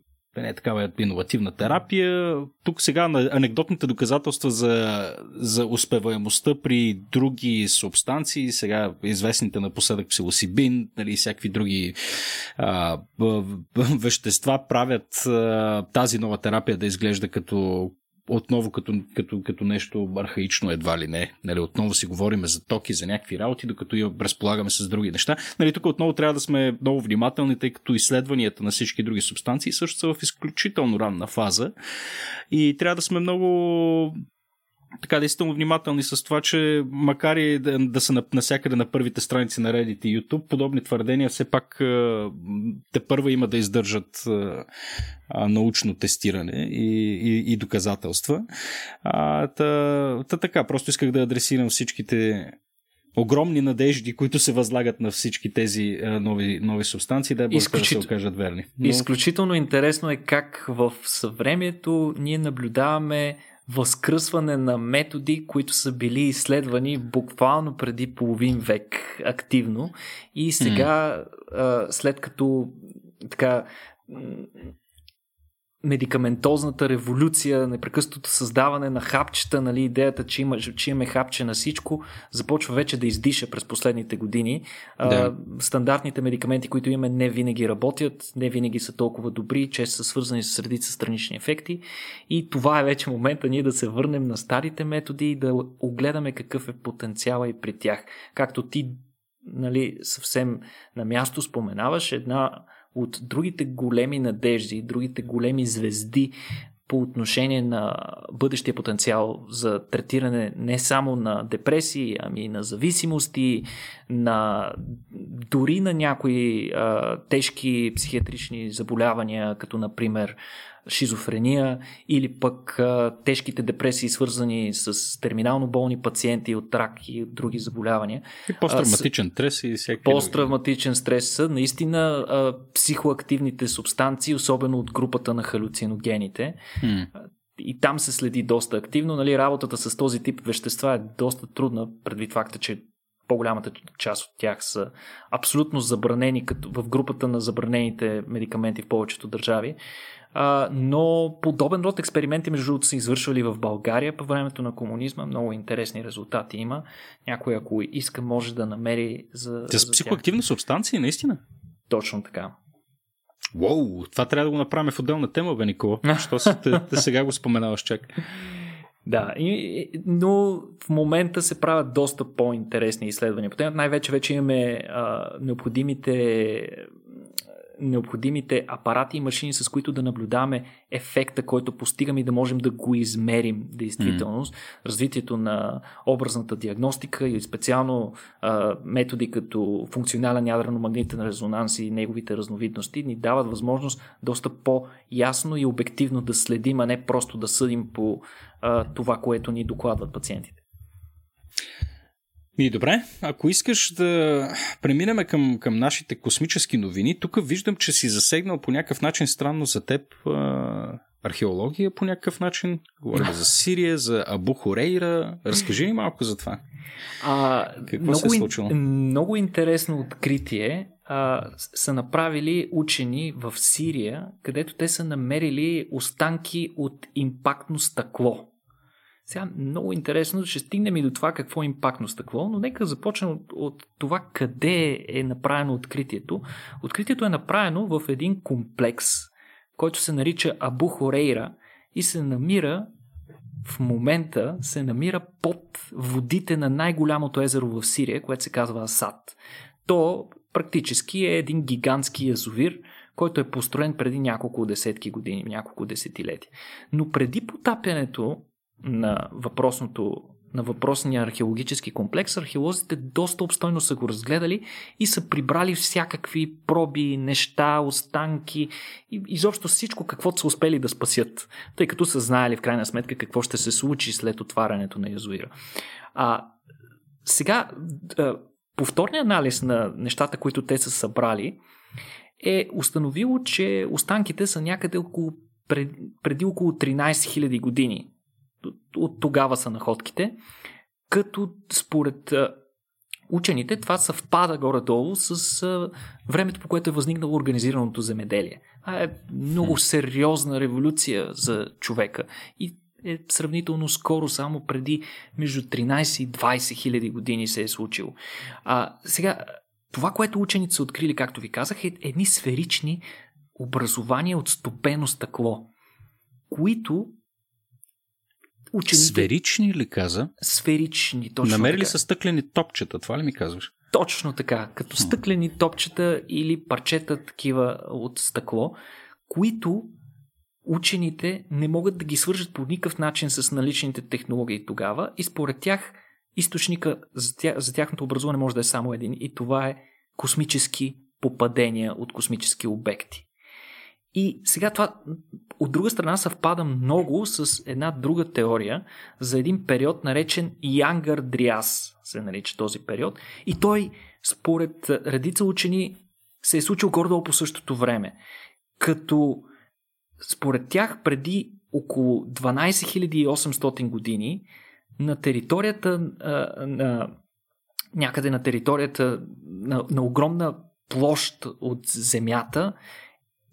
не е такава иновативна терапия. Тук сега на анекдотните доказателства за, за успеваемостта при други субстанции, сега известните напоследък псилосибин, нали, всякакви други а, вещества правят а, тази нова терапия да изглежда като отново като, като, като нещо архаично едва ли не. Нали, отново си говорим за токи, за някакви работи, докато я разполагаме с други неща. Нали, тук отново трябва да сме много внимателни, тъй като изследванията на всички други субстанции също са в изключително ранна фаза и трябва да сме много така действително внимателни с това, че макар и да, да са насякъде на първите страници на Reddit и YouTube, подобни твърдения все пак те първа има да издържат научно тестиране и, и, и доказателства. А, та, та така, просто исках да адресирам всичките огромни надежди, които се възлагат на всички тези а, нови, нови субстанции, да, Изключит... да се окажат верни. Но... Изключително интересно е как в съвремието ние наблюдаваме възкръсване на методи, които са били изследвани буквално преди половин век активно и сега, mm. след като така медикаментозната революция, непрекъснатото създаване на хапчета, нали, идеята, че, има, че имаме хапче на всичко, започва вече да издиша през последните години. Да. А, стандартните медикаменти, които имаме, не винаги работят, не винаги са толкова добри, често са свързани с редица странични ефекти. И това е вече момента ние да се върнем на старите методи и да огледаме какъв е потенциала и при тях. Както ти нали, съвсем на място споменаваш една от другите големи надежди, другите големи звезди по отношение на бъдещия потенциал за третиране не само на депресии, ами и на зависимости, на дори на някои а, тежки психиатрични заболявания, като например шизофрения или пък а, тежките депресии, свързани с терминално болни пациенти от рак и други заболявания. И посттравматичен стрес и всеки. Посттравматичен стрес са наистина а, психоактивните субстанции, особено от групата на халюциногените. Hmm. И там се следи доста активно. Нали, работата с този тип вещества е доста трудна, предвид факта, че по-голямата част от тях са абсолютно забранени като в групата на забранените медикаменти в повечето държави. А, но подобен род експерименти, между другото, са извършвали в България по времето на комунизма. Много интересни резултати има. Някой, ако иска, може да намери за. Те са психоактивни тях. субстанции, наистина. Точно така. Уоу, това трябва да го направим в отделна тема, бе, Никола. Що си те, те сега го споменаваш чак. Да, и, но в момента се правят доста по-интересни изследвания. По най-вече вече имаме а, необходимите необходимите апарати и машини, с които да наблюдаваме ефекта, който постигаме и да можем да го измерим действителност. Mm. Развитието на образната диагностика и специално а, методи като функционален ядрено-магнитен резонанс и неговите разновидности ни дават възможност доста по-ясно и обективно да следим, а не просто да съдим по а, това, което ни докладват пациентите. И добре, ако искаш да преминем към, към нашите космически новини, тук виждам, че си засегнал по някакъв начин странно за теб а, археология по някакъв начин. Говорим за Сирия, за Абу Хорейра. Разкажи ни малко за това. А, Какво много, се е случило? Много интересно откритие а, са направили учени в Сирия, където те са намерили останки от импактно стъкло. Сега много интересно, ще стигнем и до това какво е импактно стъкло, но нека започнем от, от това къде е направено откритието. Откритието е направено в един комплекс, който се нарича Абу Хорейра и се намира в момента се намира под водите на най-голямото езеро в Сирия, което се казва Асад. То практически е един гигантски язовир, който е построен преди няколко десетки години, няколко десетилетия. Но преди потапянето на въпросното на въпросния археологически комплекс, археолозите доста обстойно са го разгледали и са прибрали всякакви проби, неща, останки и изобщо всичко, каквото са успели да спасят, тъй като са знаели в крайна сметка какво ще се случи след отварянето на язовира. А, сега, повторният анализ на нещата, които те са събрали, е установило, че останките са някъде около, преди около 13 000 години от тогава са находките, като според учените това съвпада горе-долу с времето, по което е възникнало организираното земеделие. Това е много сериозна революция за човека и е сравнително скоро, само преди между 13 и 20 хиляди години се е случило. А, сега, това, което учените са открили, както ви казах, е едни сферични образования от стопено стъкло, които учените... Сферични ли каза? Сферични, точно Намерили така. са стъклени топчета, това ли ми казваш? Точно така, като стъклени топчета или парчета такива от стъкло, които учените не могат да ги свържат по никакъв начин с наличните технологии тогава и според тях източника за, тя, за тяхното образуване може да е само един и това е космически попадения от космически обекти. И сега това от друга страна съвпада много с една друга теория за един период наречен Янгър Дриас, се нарича този период. И той, според редица учени, се е случил гордо по същото време. Като според тях преди около 12 800 години на територията на някъде на територията на, на огромна площ от Земята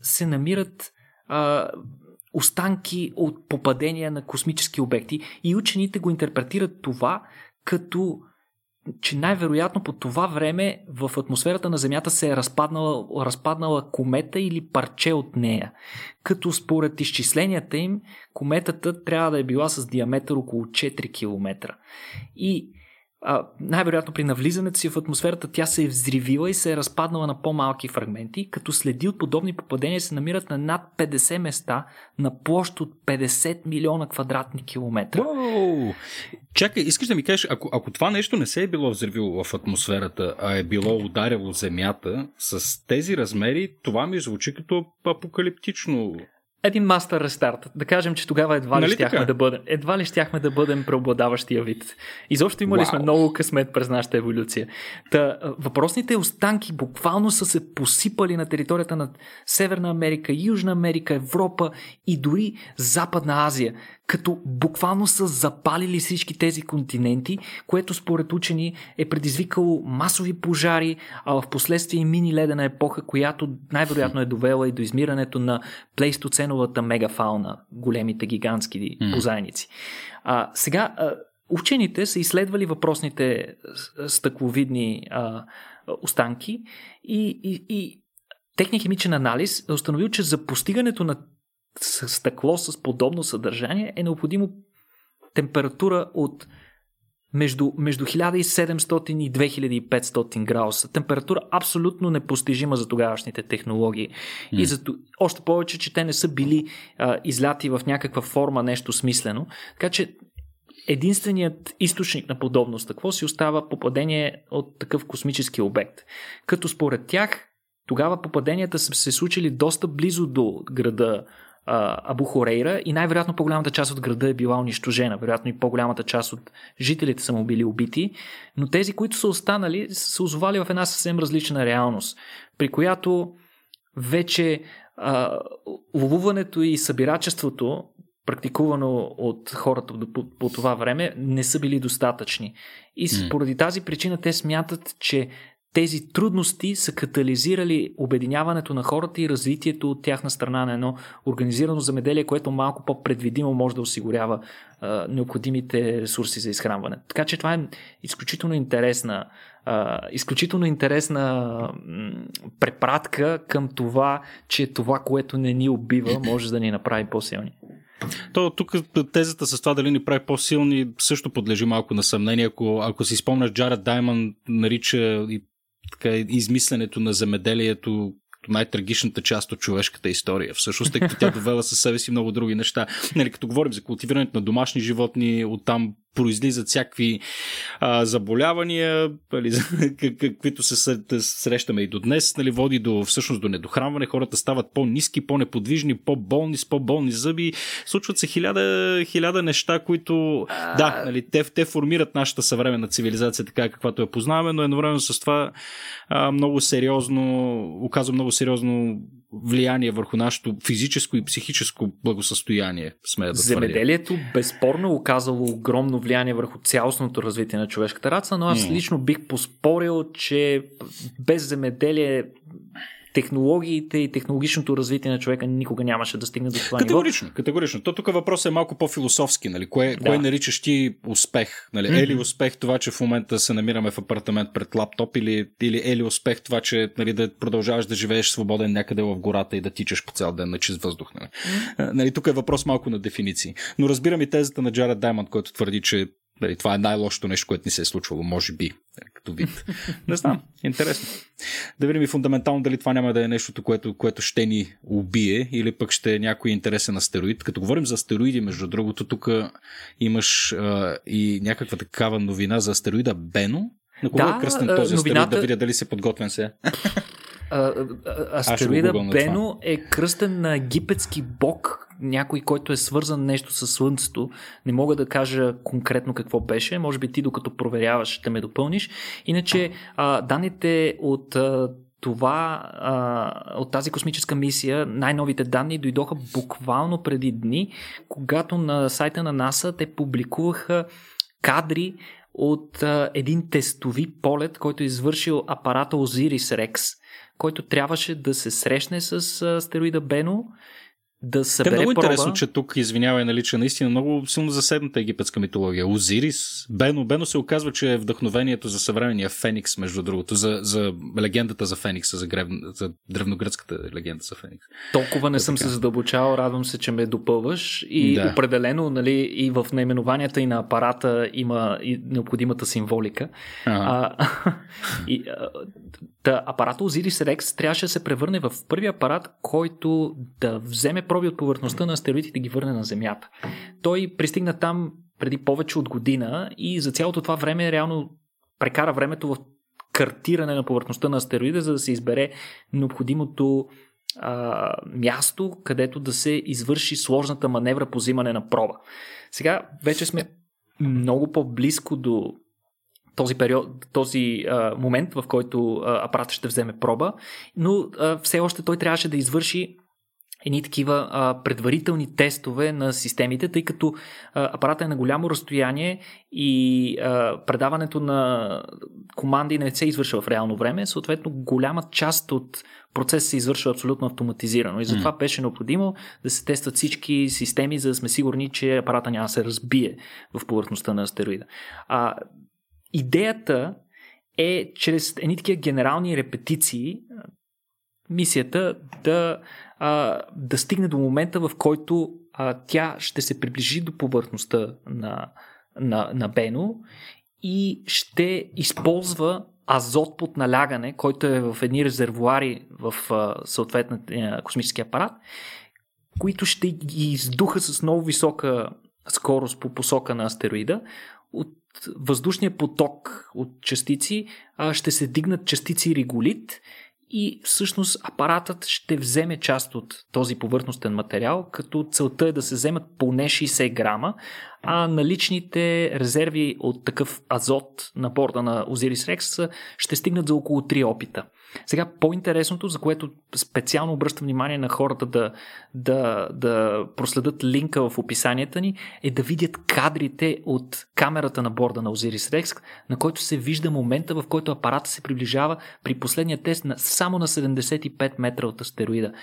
се намират а, останки от попадения на космически обекти и учените го интерпретират това като че най-вероятно по това време в атмосферата на Земята се е разпаднала, разпаднала комета или парче от нея. Като според изчисленията им, кометата трябва да е била с диаметър около 4 км. И най-вероятно при навлизането си в атмосферата тя се е взривила и се е разпаднала на по-малки фрагменти, като следи от подобни попадения се намират на над 50 места на площ от 50 милиона квадратни километра. Wow! Чакай, искаш да ми кажеш, ако, ако това нещо не се е било взривило в атмосферата, а е било ударило Земята с тези размери, това ми звучи като апокалиптично един мастер рестарт. Да кажем, че тогава едва ли, нали щяхме да бъдем, едва ли щяхме да бъдем преобладаващия вид. Изобщо имали wow. сме много късмет през нашата еволюция. Та, въпросните останки буквално са се посипали на територията на Северна Америка, Южна Америка, Европа и дори Западна Азия, като буквално са запалили всички тези континенти, което според учени е предизвикало масови пожари, а в последствие мини ледена епоха, която най-вероятно е довела и до измирането на плейстоценовата мегафауна, големите гигантски позайници. А, сега, учените са изследвали въпросните стъкловидни а, останки и, и, и техният химичен анализ е установил, че за постигането на стъкло с подобно съдържание е необходимо температура от между, между 1700 и 2500 градуса. Температура абсолютно непостижима за тогавашните технологии. Mm. И за, още повече, че те не са били а, изляти в някаква форма нещо смислено. Така че единственият източник на подобно стъкло си остава попадение от такъв космически обект. Като според тях тогава попаденията са се случили доста близо до града Абу Хорейра и най-вероятно по-голямата част от града е била унищожена. Вероятно и по-голямата част от жителите са му били убити, но тези, които са останали, са се озовали в една съвсем различна реалност, при която вече а, ловуването и събирачеството, практикувано от хората по, по това време, не са били достатъчни. И поради тази причина те смятат, че тези трудности са катализирали обединяването на хората и развитието от тяхна страна на едно организирано замеделие, което малко по-предвидимо може да осигурява а, необходимите ресурси за изхранване. Така че това е изключително интересна, а, изключително интересна препратка към това, че това, което не ни убива, може да ни направи по-силни. То тук тезата с това дали ни прави по-силни също подлежи малко на съмнение. Ако, ако си спомняш, Джаред Даймън нарича и така, измисленето на земеделието най-трагичната част от човешката история. Всъщност, тъй като тя довела със себе си много други неща. Нали, като говорим за култивирането на домашни животни, оттам произлизат всякакви а, заболявания, нали, каквито се срещаме и до днес, нали, води до, всъщност до недохранване, хората стават по-низки, по-неподвижни, по-болни, с по-болни зъби, случват се хиляда, хиляда неща, които, а... да, нали, те, те формират нашата съвременна цивилизация така, каквато я познаваме, но едновременно с това а, много сериозно, оказва много сериозно влияние върху нашето физическо и психическо благосъстояние, смея да Земеделието твърдя. безспорно е оказало огромно влияние върху цялостното развитие на човешката раца, но аз лично бих поспорил, че без земеделие технологиите и технологичното развитие на човека никога нямаше да стигне до това Категорично, ниво. категорично. То тук въпросът е малко по-философски. Нали? Кое, да. кое наричаш ти успех? Нали? Mm-hmm. Е ли успех това, че в момента се намираме в апартамент пред лаптоп или, или е ли успех това, че нали, да продължаваш да живееш свободен някъде в гората и да тичаш по цял ден на чист въздух? Нали? Mm-hmm. Нали, тук е въпрос малко на дефиниции. Но разбирам и тезата на Джаред Даймонд, който твърди, че Дали, това е най-лошото нещо, което ни се е случвало, може би, като вид. Не знам, интересно. Да видим и фундаментално дали това няма да е нещото, което, което ще ни убие или пък ще е някой интересен астероид. Като говорим за астероиди, между другото, тук имаш а, и някаква такава новина за астероида Бено. На кого да, е кръстен този новината... астероид, да видя дали се подготвен се. Астероида Бено е кръстен на египетски бог, някой, който е свързан нещо с Слънцето. Не мога да кажа конкретно какво беше. Може би ти, докато проверяваш, ще ме допълниш. Иначе, а, данните от а, това, а, от тази космическа мисия, най-новите данни дойдоха буквално преди дни, когато на сайта на НАСА те публикуваха кадри от а, един тестови полет, който е извършил апарата Osiris Rex, който трябваше да се срещне с астероида Бено да събере Те е много проба. интересно, че тук, извинявай, налича наистина много силно заседната египетска митология. Озирис, Бено. Бено се оказва, че е вдъхновението за съвременния Феникс, между другото, за, за легендата за Феникса, за, греб... за древногръцката легенда за Феникс. Толкова не съм така. се задълбочавал, радвам се, че ме допълваш и Да. определено нали, и в наименованията и на апарата има и необходимата символика. Ага. А, и, а, та, апарата Osiris Rex трябваше да се превърне в първи апарат, който да вземе проби от повърхността на астероидите ги върне на Земята. Той пристигна там преди повече от година и за цялото това време реално прекара времето в картиране на повърхността на астероида, за да се избере необходимото а, място, където да се извърши сложната маневра по взимане на проба. Сега вече сме много по-близко до този период, този а, момент, в който а, апаратът ще вземе проба, но а, все още той трябваше да извърши едни такива а, предварителни тестове на системите, тъй като а, апаратът е на голямо разстояние и а, предаването на команди не се извършва в реално време, съответно голяма част от процеса се извършва абсолютно автоматизирано. И затова беше необходимо да се тестват всички системи, за да сме сигурни, че апарата няма да се разбие в повърхността на астероида. А, идеята е чрез едни такива генерални репетиции мисията да, а, да стигне до момента, в който а, тя ще се приближи до повърхността на, на, на Бено и ще използва азот под налягане, който е в едни резервуари в а, съответния космически апарат, които ще ги издуха с много висока скорост по посока на астероида. От въздушния поток от частици ще се дигнат частици реголит и всъщност апаратът ще вземе част от този повърхностен материал, като целта е да се вземат поне 60 грама, а наличните резерви от такъв азот на борда на Rex са- ще стигнат за около 3 опита. Сега по-интересното, за което специално обръщам внимание на хората да, да, да проследят линка в описанията ни, е да видят кадрите от камерата на борда на Osiris Rex, на който се вижда момента, в който апарата се приближава при последния тест на, само на 75 метра от астероида.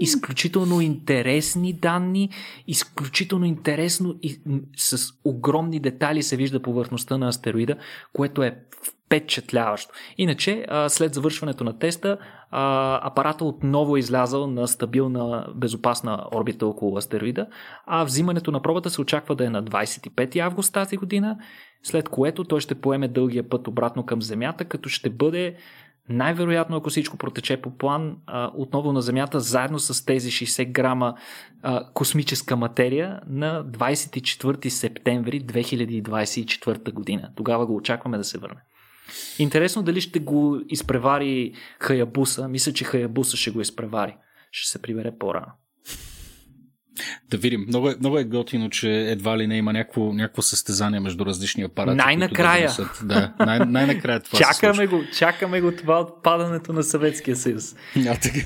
Изключително интересни данни, изключително интересно и с огромни детайли се вижда повърхността на астероида, което е впечатляващо. Иначе, след завършването на теста, апарата отново е излязъл на стабилна, безопасна орбита около астероида, а взимането на пробата се очаква да е на 25 август тази година, след което той ще поеме дългия път обратно към Земята, като ще бъде най-вероятно, ако всичко протече по план, отново на Земята, заедно с тези 60 грама космическа материя на 24 септември 2024 година. Тогава го очакваме да се върне. Интересно дали ще го изпревари Хаябуса. Мисля, че Хаябуса ще го изпревари. Ще се прибере по-рано. Да видим. Много е, много е готино, че едва ли не има някакво, някакво състезание между различни апарати. Най-накрая. Да, да най- най-накрая това чакаме го, чакаме го това от падането на Съветския съюз. А, така.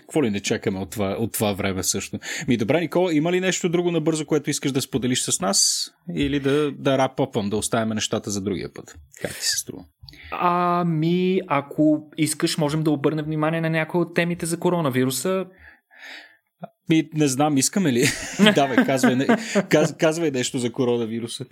Какво ли не чакаме от това, от това време също? Ми добре, Никола, има ли нещо друго набързо, което искаш да споделиш с нас? Или да, да рапопам, да оставим нещата за другия път? Как ти се струва? Ами, ако искаш, можем да обърнем внимание на някои от темите за коронавируса. Ми, не знам, искаме ли? Давай, казвай, не, каз, казвай нещо за коронавируса.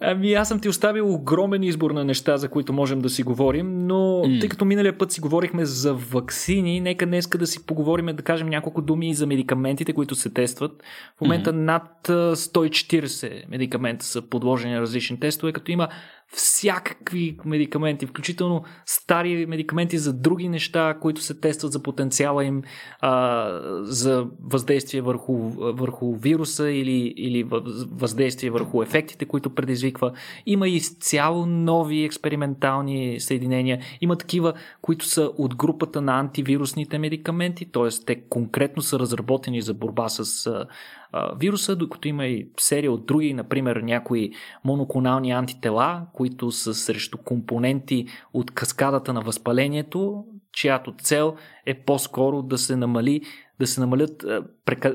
Ами аз съм ти оставил огромен избор на неща, за които можем да си говорим, но mm. тъй като миналия път си говорихме за вакцини, нека днеска да си поговорим, да кажем няколко думи и за медикаментите, които се тестват. В момента mm. над а, 140 медикамента са подложени на различни тестове, като има всякакви медикаменти, включително стари медикаменти за други неща, които се тестват за потенциала им а, за въздействие върху, върху вируса или, или въздействие върху ефектите, които предизвиква. Има и цяло нови експериментални съединения. Има такива, които са от групата на антивирусните медикаменти, т.е. те конкретно са разработени за борба с вируса, докато има и серия от други, например някои моноклонални антитела, които са срещу компоненти от каскадата на възпалението, чиято цел е по-скоро да се намали да се намалят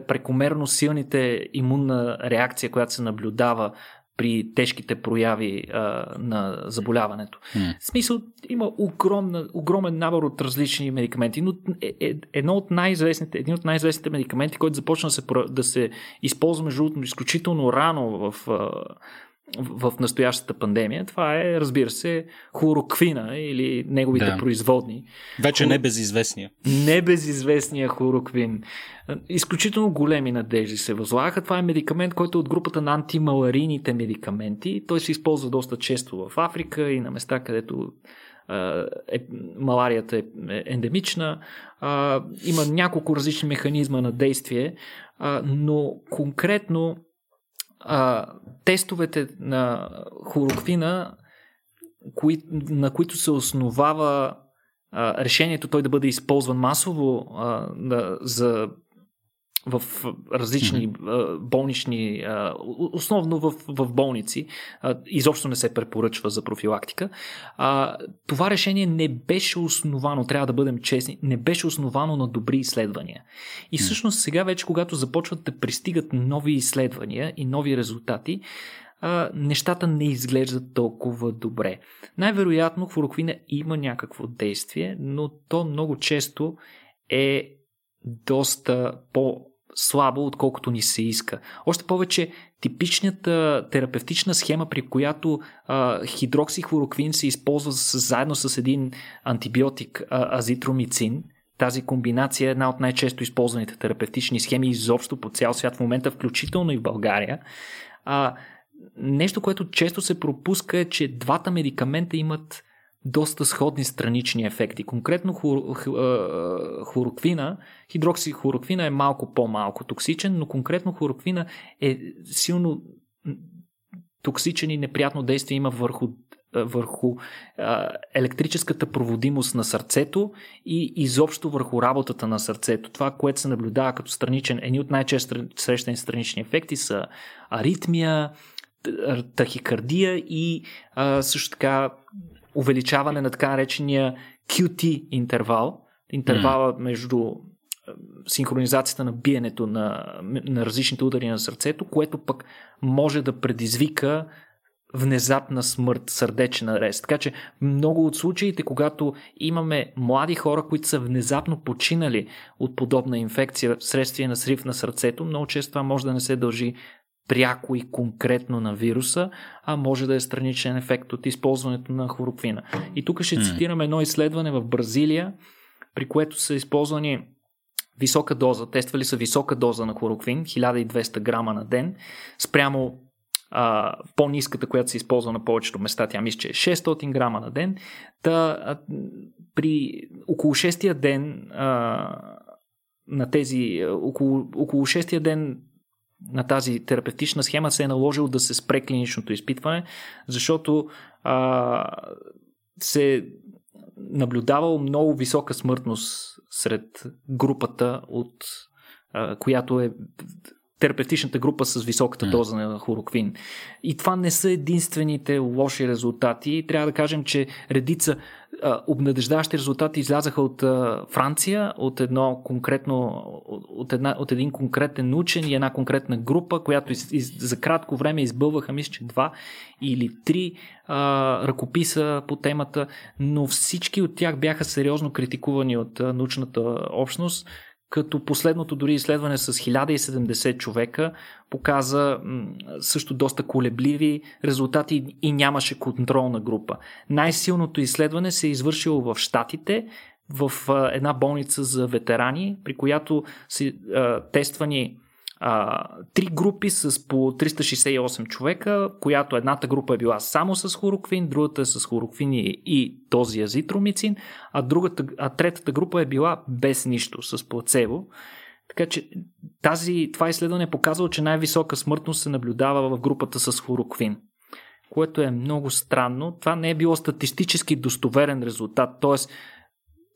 прекомерно силните имунна реакция, която се наблюдава при тежките прояви а, на заболяването. Mm. В смисъл, има огромна, огромен набор от различни медикаменти, но е, е, едно от най-известните, един от най-известните медикаменти, който започна да се, да се използва между изключително рано в в настоящата пандемия, това е, разбира се, хлороквина или неговите да. производни. Вече Хлор... не безизвестния. Не безизвестния хлороквин. Изключително големи надежди се възлагаха. Това е медикамент, който е от групата на антималарийните медикаменти. Той се използва доста често в Африка и на места, където е, маларията е ендемична. А, има няколко различни механизма на действие, а, но конкретно а, тестовете на хлороквина, кои, на които се основава а, решението той да бъде използван масово а, да, за в различни болнични, основно в, в болници, изобщо не се препоръчва за профилактика. Това решение не беше основано, трябва да бъдем честни, не беше основано на добри изследвания. И всъщност сега вече, когато започват да пристигат нови изследвания и нови резултати, нещата не изглеждат толкова добре. Най-вероятно хлороквина има някакво действие, но то много често е доста по слабо, отколкото ни се иска. Още повече типичната терапевтична схема, при която а, хидроксихлороквин се използва с, заедно с един антибиотик а, азитромицин, тази комбинация е една от най-често използваните терапевтични схеми изобщо по цял свят в момента, включително и в България. А, нещо, което често се пропуска е, че двата медикамента имат доста сходни странични ефекти. Конкретно хлор, хлороквина, хидроксихлороквина е малко по-малко токсичен, но конкретно хлороквина е силно токсичен и неприятно действие има върху върху електрическата проводимост на сърцето и изобщо върху работата на сърцето. Това, което се наблюдава като страничен, едни от най-често срещани странични ефекти са аритмия, тахикардия и също така увеличаване на така наречения QT интервал, интервала mm. между синхронизацията на биенето на, на различните удари на сърцето, което пък може да предизвика внезапна смърт, сърдечен арест. Така че много от случаите, когато имаме млади хора, които са внезапно починали от подобна инфекция вследствие на срив на сърцето, много често това може да не се дължи пряко и конкретно на вируса, а може да е страничен ефект от използването на хлороквина. И тук ще цитирам едно изследване в Бразилия, при което са използвани висока доза, тествали са висока доза на хлороквин, 1200 грама на ден, спрямо а, по-низката, която се използва на повечето места, тя мисля, че е 600 грама на ден. Та, а, при около 6 ден а, на тези, около, около 6 ден на тази терапевтична схема се е наложил да се спре клиничното изпитване, защото а, се наблюдавал много висока смъртност сред групата, от а, която е терапевтичната група с високата доза на хлороквин. И това не са единствените лоши резултати. Трябва да кажем, че редица обнадеждаващи резултати излязаха от Франция, от едно конкретно, от, една, от един конкретен учен и една конкретна група, която из, из, за кратко време избълваха, мисля, че два или три а, ръкописа по темата, но всички от тях бяха сериозно критикувани от научната общност като последното дори изследване с 1070 човека показа също доста колебливи резултати и нямаше контролна група. Най-силното изследване се е извършило в Штатите, в една болница за ветерани, при която са тествани а, три групи с по 368 човека, която едната група е била само с хлороквин, другата е с хлороквин и, и този азитромицин, а, другата, а третата група е била без нищо, с плацебо. Така че тази, това изследване е показало, че най-висока смъртност се наблюдава в групата с хлороквин което е много странно. Това не е било статистически достоверен резултат, т.е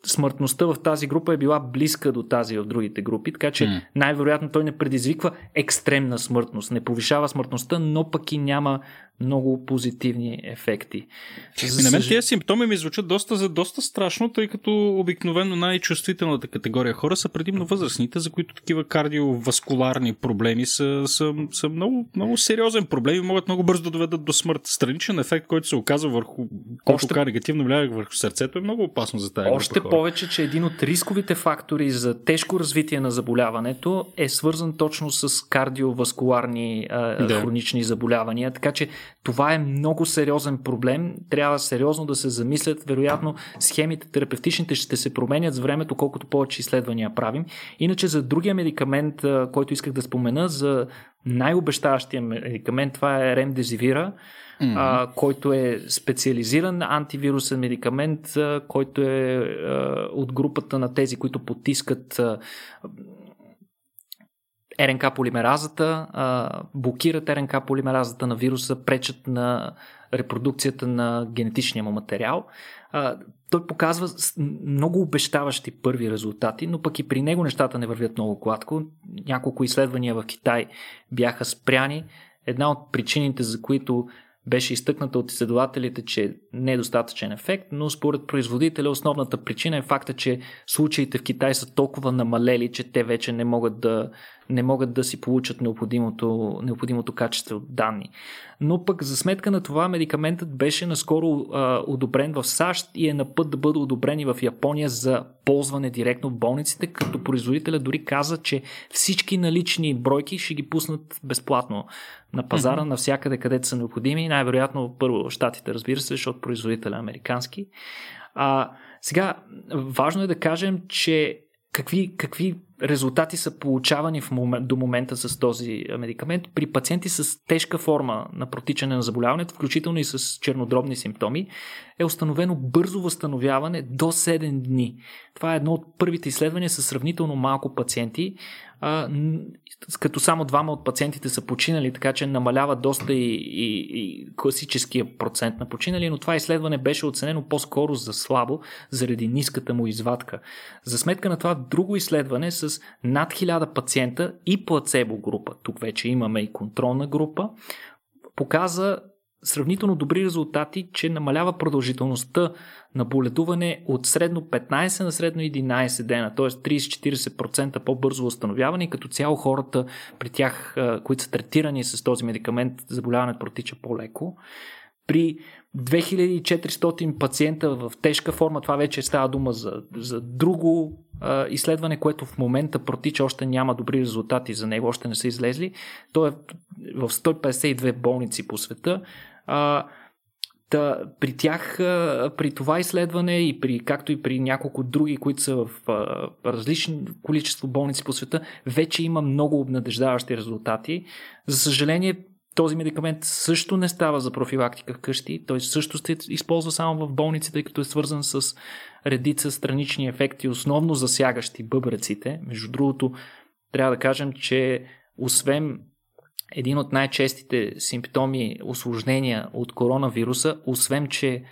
смъртността в тази група е била близка до тази в другите групи, така че mm. най-вероятно той не предизвиква екстремна смъртност, не повишава смъртността, но пък и няма много позитивни ефекти. За на мен тези симптоми ми звучат доста, за доста страшно, тъй като обикновено най-чувствителната категория хора са предимно възрастните, за които такива кардиоваскуларни проблеми са, са, са много, много сериозен проблем и могат много бързо да доведат до смърт. Страничен ефект, който се оказва върху, който Още... негативно влияе върху сърцето, е много опасно за тази Още хора. повече, че един от рисковите фактори за тежко развитие на заболяването е свързан точно с кардиоваскуларни а, да. хронични заболявания, така че това е много сериозен проблем. Трябва сериозно да се замислят. Вероятно, схемите терапевтичните ще се променят с времето, колкото повече изследвания правим. Иначе за другия медикамент, който исках да спомена, за най-обещаващия медикамент, това е ремдезивира, mm-hmm. а, който е специализиран антивирусен медикамент, а, който е а, от групата на тези, които потискат а, РНК полимеразата, блокират РНК полимеразата на вируса, пречат на репродукцията на генетичния му материал. Той показва много обещаващи първи резултати, но пък и при него нещата не вървят много гладко. Няколко изследвания в Китай бяха спряни. Една от причините, за които беше изтъкната от изследователите, че не е достатъчен ефект, но според производителя основната причина е факта, че случаите в Китай са толкова намалели, че те вече не могат да, не могат да си получат необходимото, необходимото качество данни. Но пък за сметка на това медикаментът беше наскоро а, одобрен в САЩ и е на път да бъде одобрен и в Япония за ползване директно в болниците, като производителя дори каза, че всички налични бройки ще ги пуснат безплатно на пазара, mm-hmm. навсякъде където са необходими. Най-вероятно първо щатите, разбира се, защото производителя е американски. А, сега, важно е да кажем, че какви, какви резултати са получавани в момент, до момента с този медикамент при пациенти с тежка форма на протичане на заболяването, включително и с чернодробни симптоми, е установено бързо възстановяване до 7 дни. Това е едно от първите изследвания с сравнително малко пациенти, като само двама от пациентите са починали, така че намалява доста и, и, и класическия процент на починали, но това изследване беше оценено по-скоро за слабо, заради ниската му извадка. За сметка на това, друго изследване с над 1000 пациента и плацебо група, тук вече имаме и контролна група, показа сравнително добри резултати, че намалява продължителността на боледуване от средно 15 на средно 11 дена, т.е. 30-40% по-бързо възстановяване и като цяло хората при тях, които са третирани с този медикамент, заболяването протича по-леко. При 2400 пациента в тежка форма, това вече става дума за, за друго а, изследване, което в момента протича, още няма добри резултати за него, още не са излезли. То е в 152 болници по света. А, Та, при тях, при това изследване и при, както и при няколко други, които са в различни количество болници по света, вече има много обнадеждаващи резултати. За съжаление, този медикамент също не става за профилактика вкъщи. Той също се използва само в болниците, тъй като е свързан с редица странични ефекти, основно засягащи бъбреците. Между другото, трябва да кажем, че освен един от най-честите симптоми, осложнения от коронавируса, освен че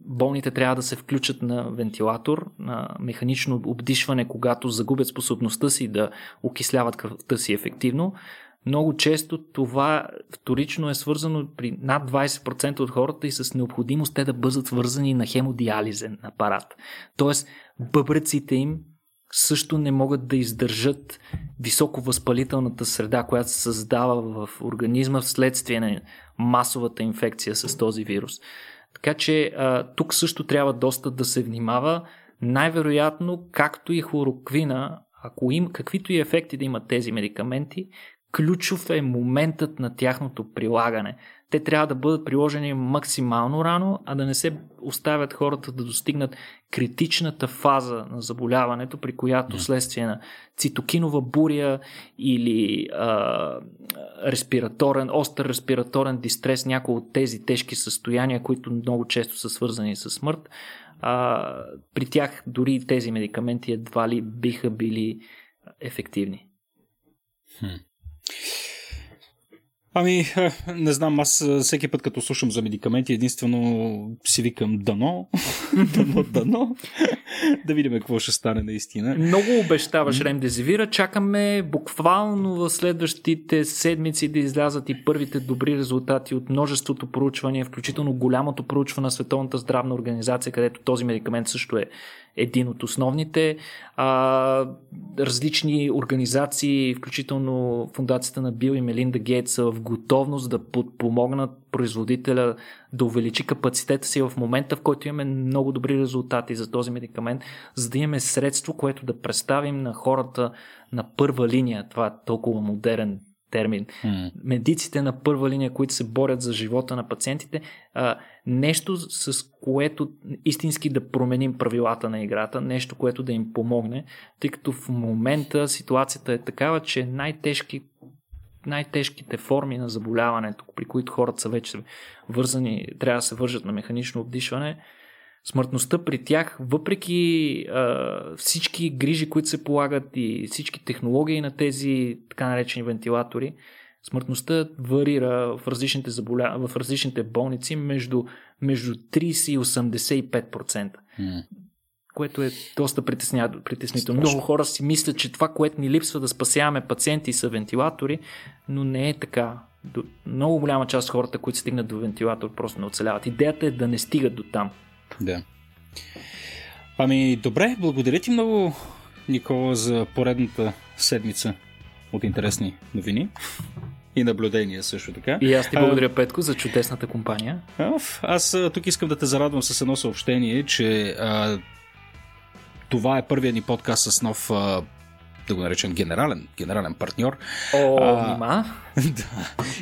болните трябва да се включат на вентилатор, на механично обдишване, когато загубят способността си да окисляват кръвта си ефективно. Много често това вторично е свързано при над 20% от хората и с необходимост те да бъдат свързани на хемодиализен апарат. Тоест, бъбреците им също не могат да издържат високо възпалителната среда, която се създава в организма вследствие на масовата инфекция с този вирус. Така че тук също трябва доста да се внимава. Най-вероятно, както и хлороквина, ако им, каквито и ефекти да имат тези медикаменти, ключов е моментът на тяхното прилагане. Те трябва да бъдат приложени максимално рано, а да не се оставят хората да достигнат критичната фаза на заболяването, при която следствие на цитокинова буря или а, респираторен, остър респираторен дистрес, някои от тези тежки състояния, които много често са свързани с смърт, а, при тях дори тези медикаменти едва ли биха били ефективни. Хм. Ами, не знам, аз всеки път като слушам за медикаменти, единствено си викам дано, дано, дано. да видим какво ще стане наистина. Много обещаваш Ремдезивира. Чакаме буквално в следващите седмици да излязат и първите добри резултати от множеството проучвания, включително голямото проучване на Световната здравна организация, където този медикамент също е един от основните. А, различни организации, включително фундацията на Бил и Мелинда Гейтс, са в готовност да подпомогнат производителя да увеличи капацитета си в момента, в който имаме много добри резултати за този медикамент, за да имаме средство, което да представим на хората на първа линия. Това е толкова модерен термин. Mm. Медиците на първа линия, които се борят за живота на пациентите, а, нещо с което истински да променим правилата на играта, нещо, което да им помогне, тъй като в момента ситуацията е такава, че най-тежки най-тежките форми на заболяването, при които хората са вече вързани, трябва да се вържат на механично обдишване, смъртността при тях, въпреки а, всички грижи, които се полагат и всички технологии на тези така наречени вентилатори, смъртността варира в различните, заболя... в различните болници между, между 30 и 85%. Mm. Което е доста притеснително. Много хора си мислят, че това, което ни липсва да спасяваме пациенти са вентилатори, но не е така. Много голяма част от хората, които стигнат до вентилатор, просто не оцеляват. Идеята е да не стигат до там. Да. Ами, добре, благодаря ти много, Никола, за поредната седмица от интересни новини и наблюдения също така. И аз ти благодаря, а, Петко, за чудесната компания. Аз тук искам да те зарадвам с едно съобщение, че а, това е първият ни подкаст с нов да го наречем генерален, генерален партньор. О, а, да.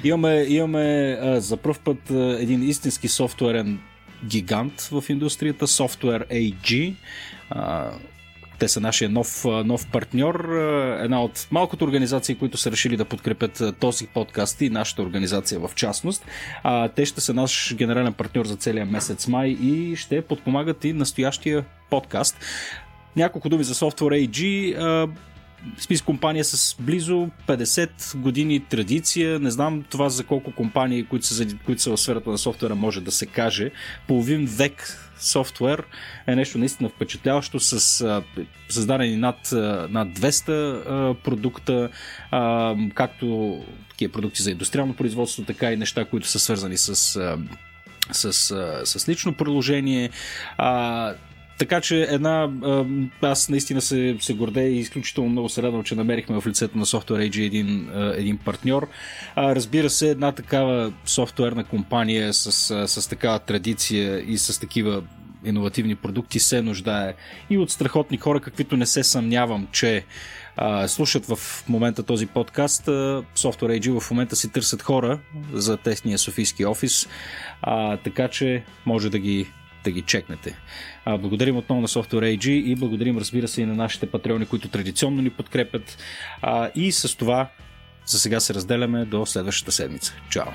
Имаме, имаме а, за първ път а, един истински софтуерен гигант в индустрията, Software AG. Те са нашия нов, нов партньор, една от малкото организации, които са решили да подкрепят този подкаст и нашата организация в частност. Те ще са наш генерален партньор за целия месец май и ще подпомагат и настоящия подкаст. Няколко думи за Software AG спис компания с близо 50 години традиция. Не знам това за колко компании, които са, които са в сферата на софтуера, може да се каже. Половин век софтуер е нещо наистина впечатляващо с а, създадени над, над 200 а, продукта, а, както такива продукти за индустриално производство, така и неща, които са свързани с с, с лично приложение. А, така че една, аз наистина се, се гордея и изключително много се радвам, че намерихме в лицето на Software AG един, един партньор. Разбира се, една такава софтуерна компания с, с такава традиция и с такива иновативни продукти се нуждае и от страхотни хора, каквито не се съмнявам, че слушат в момента този подкаст. Software AG в момента си търсят хора за техния софийски офис, така че може да ги да ги чекнете. А, благодарим отново на Software AG и благодарим разбира се и на нашите патреони, които традиционно ни подкрепят. А, и с това за сега се разделяме до следващата седмица. Чао!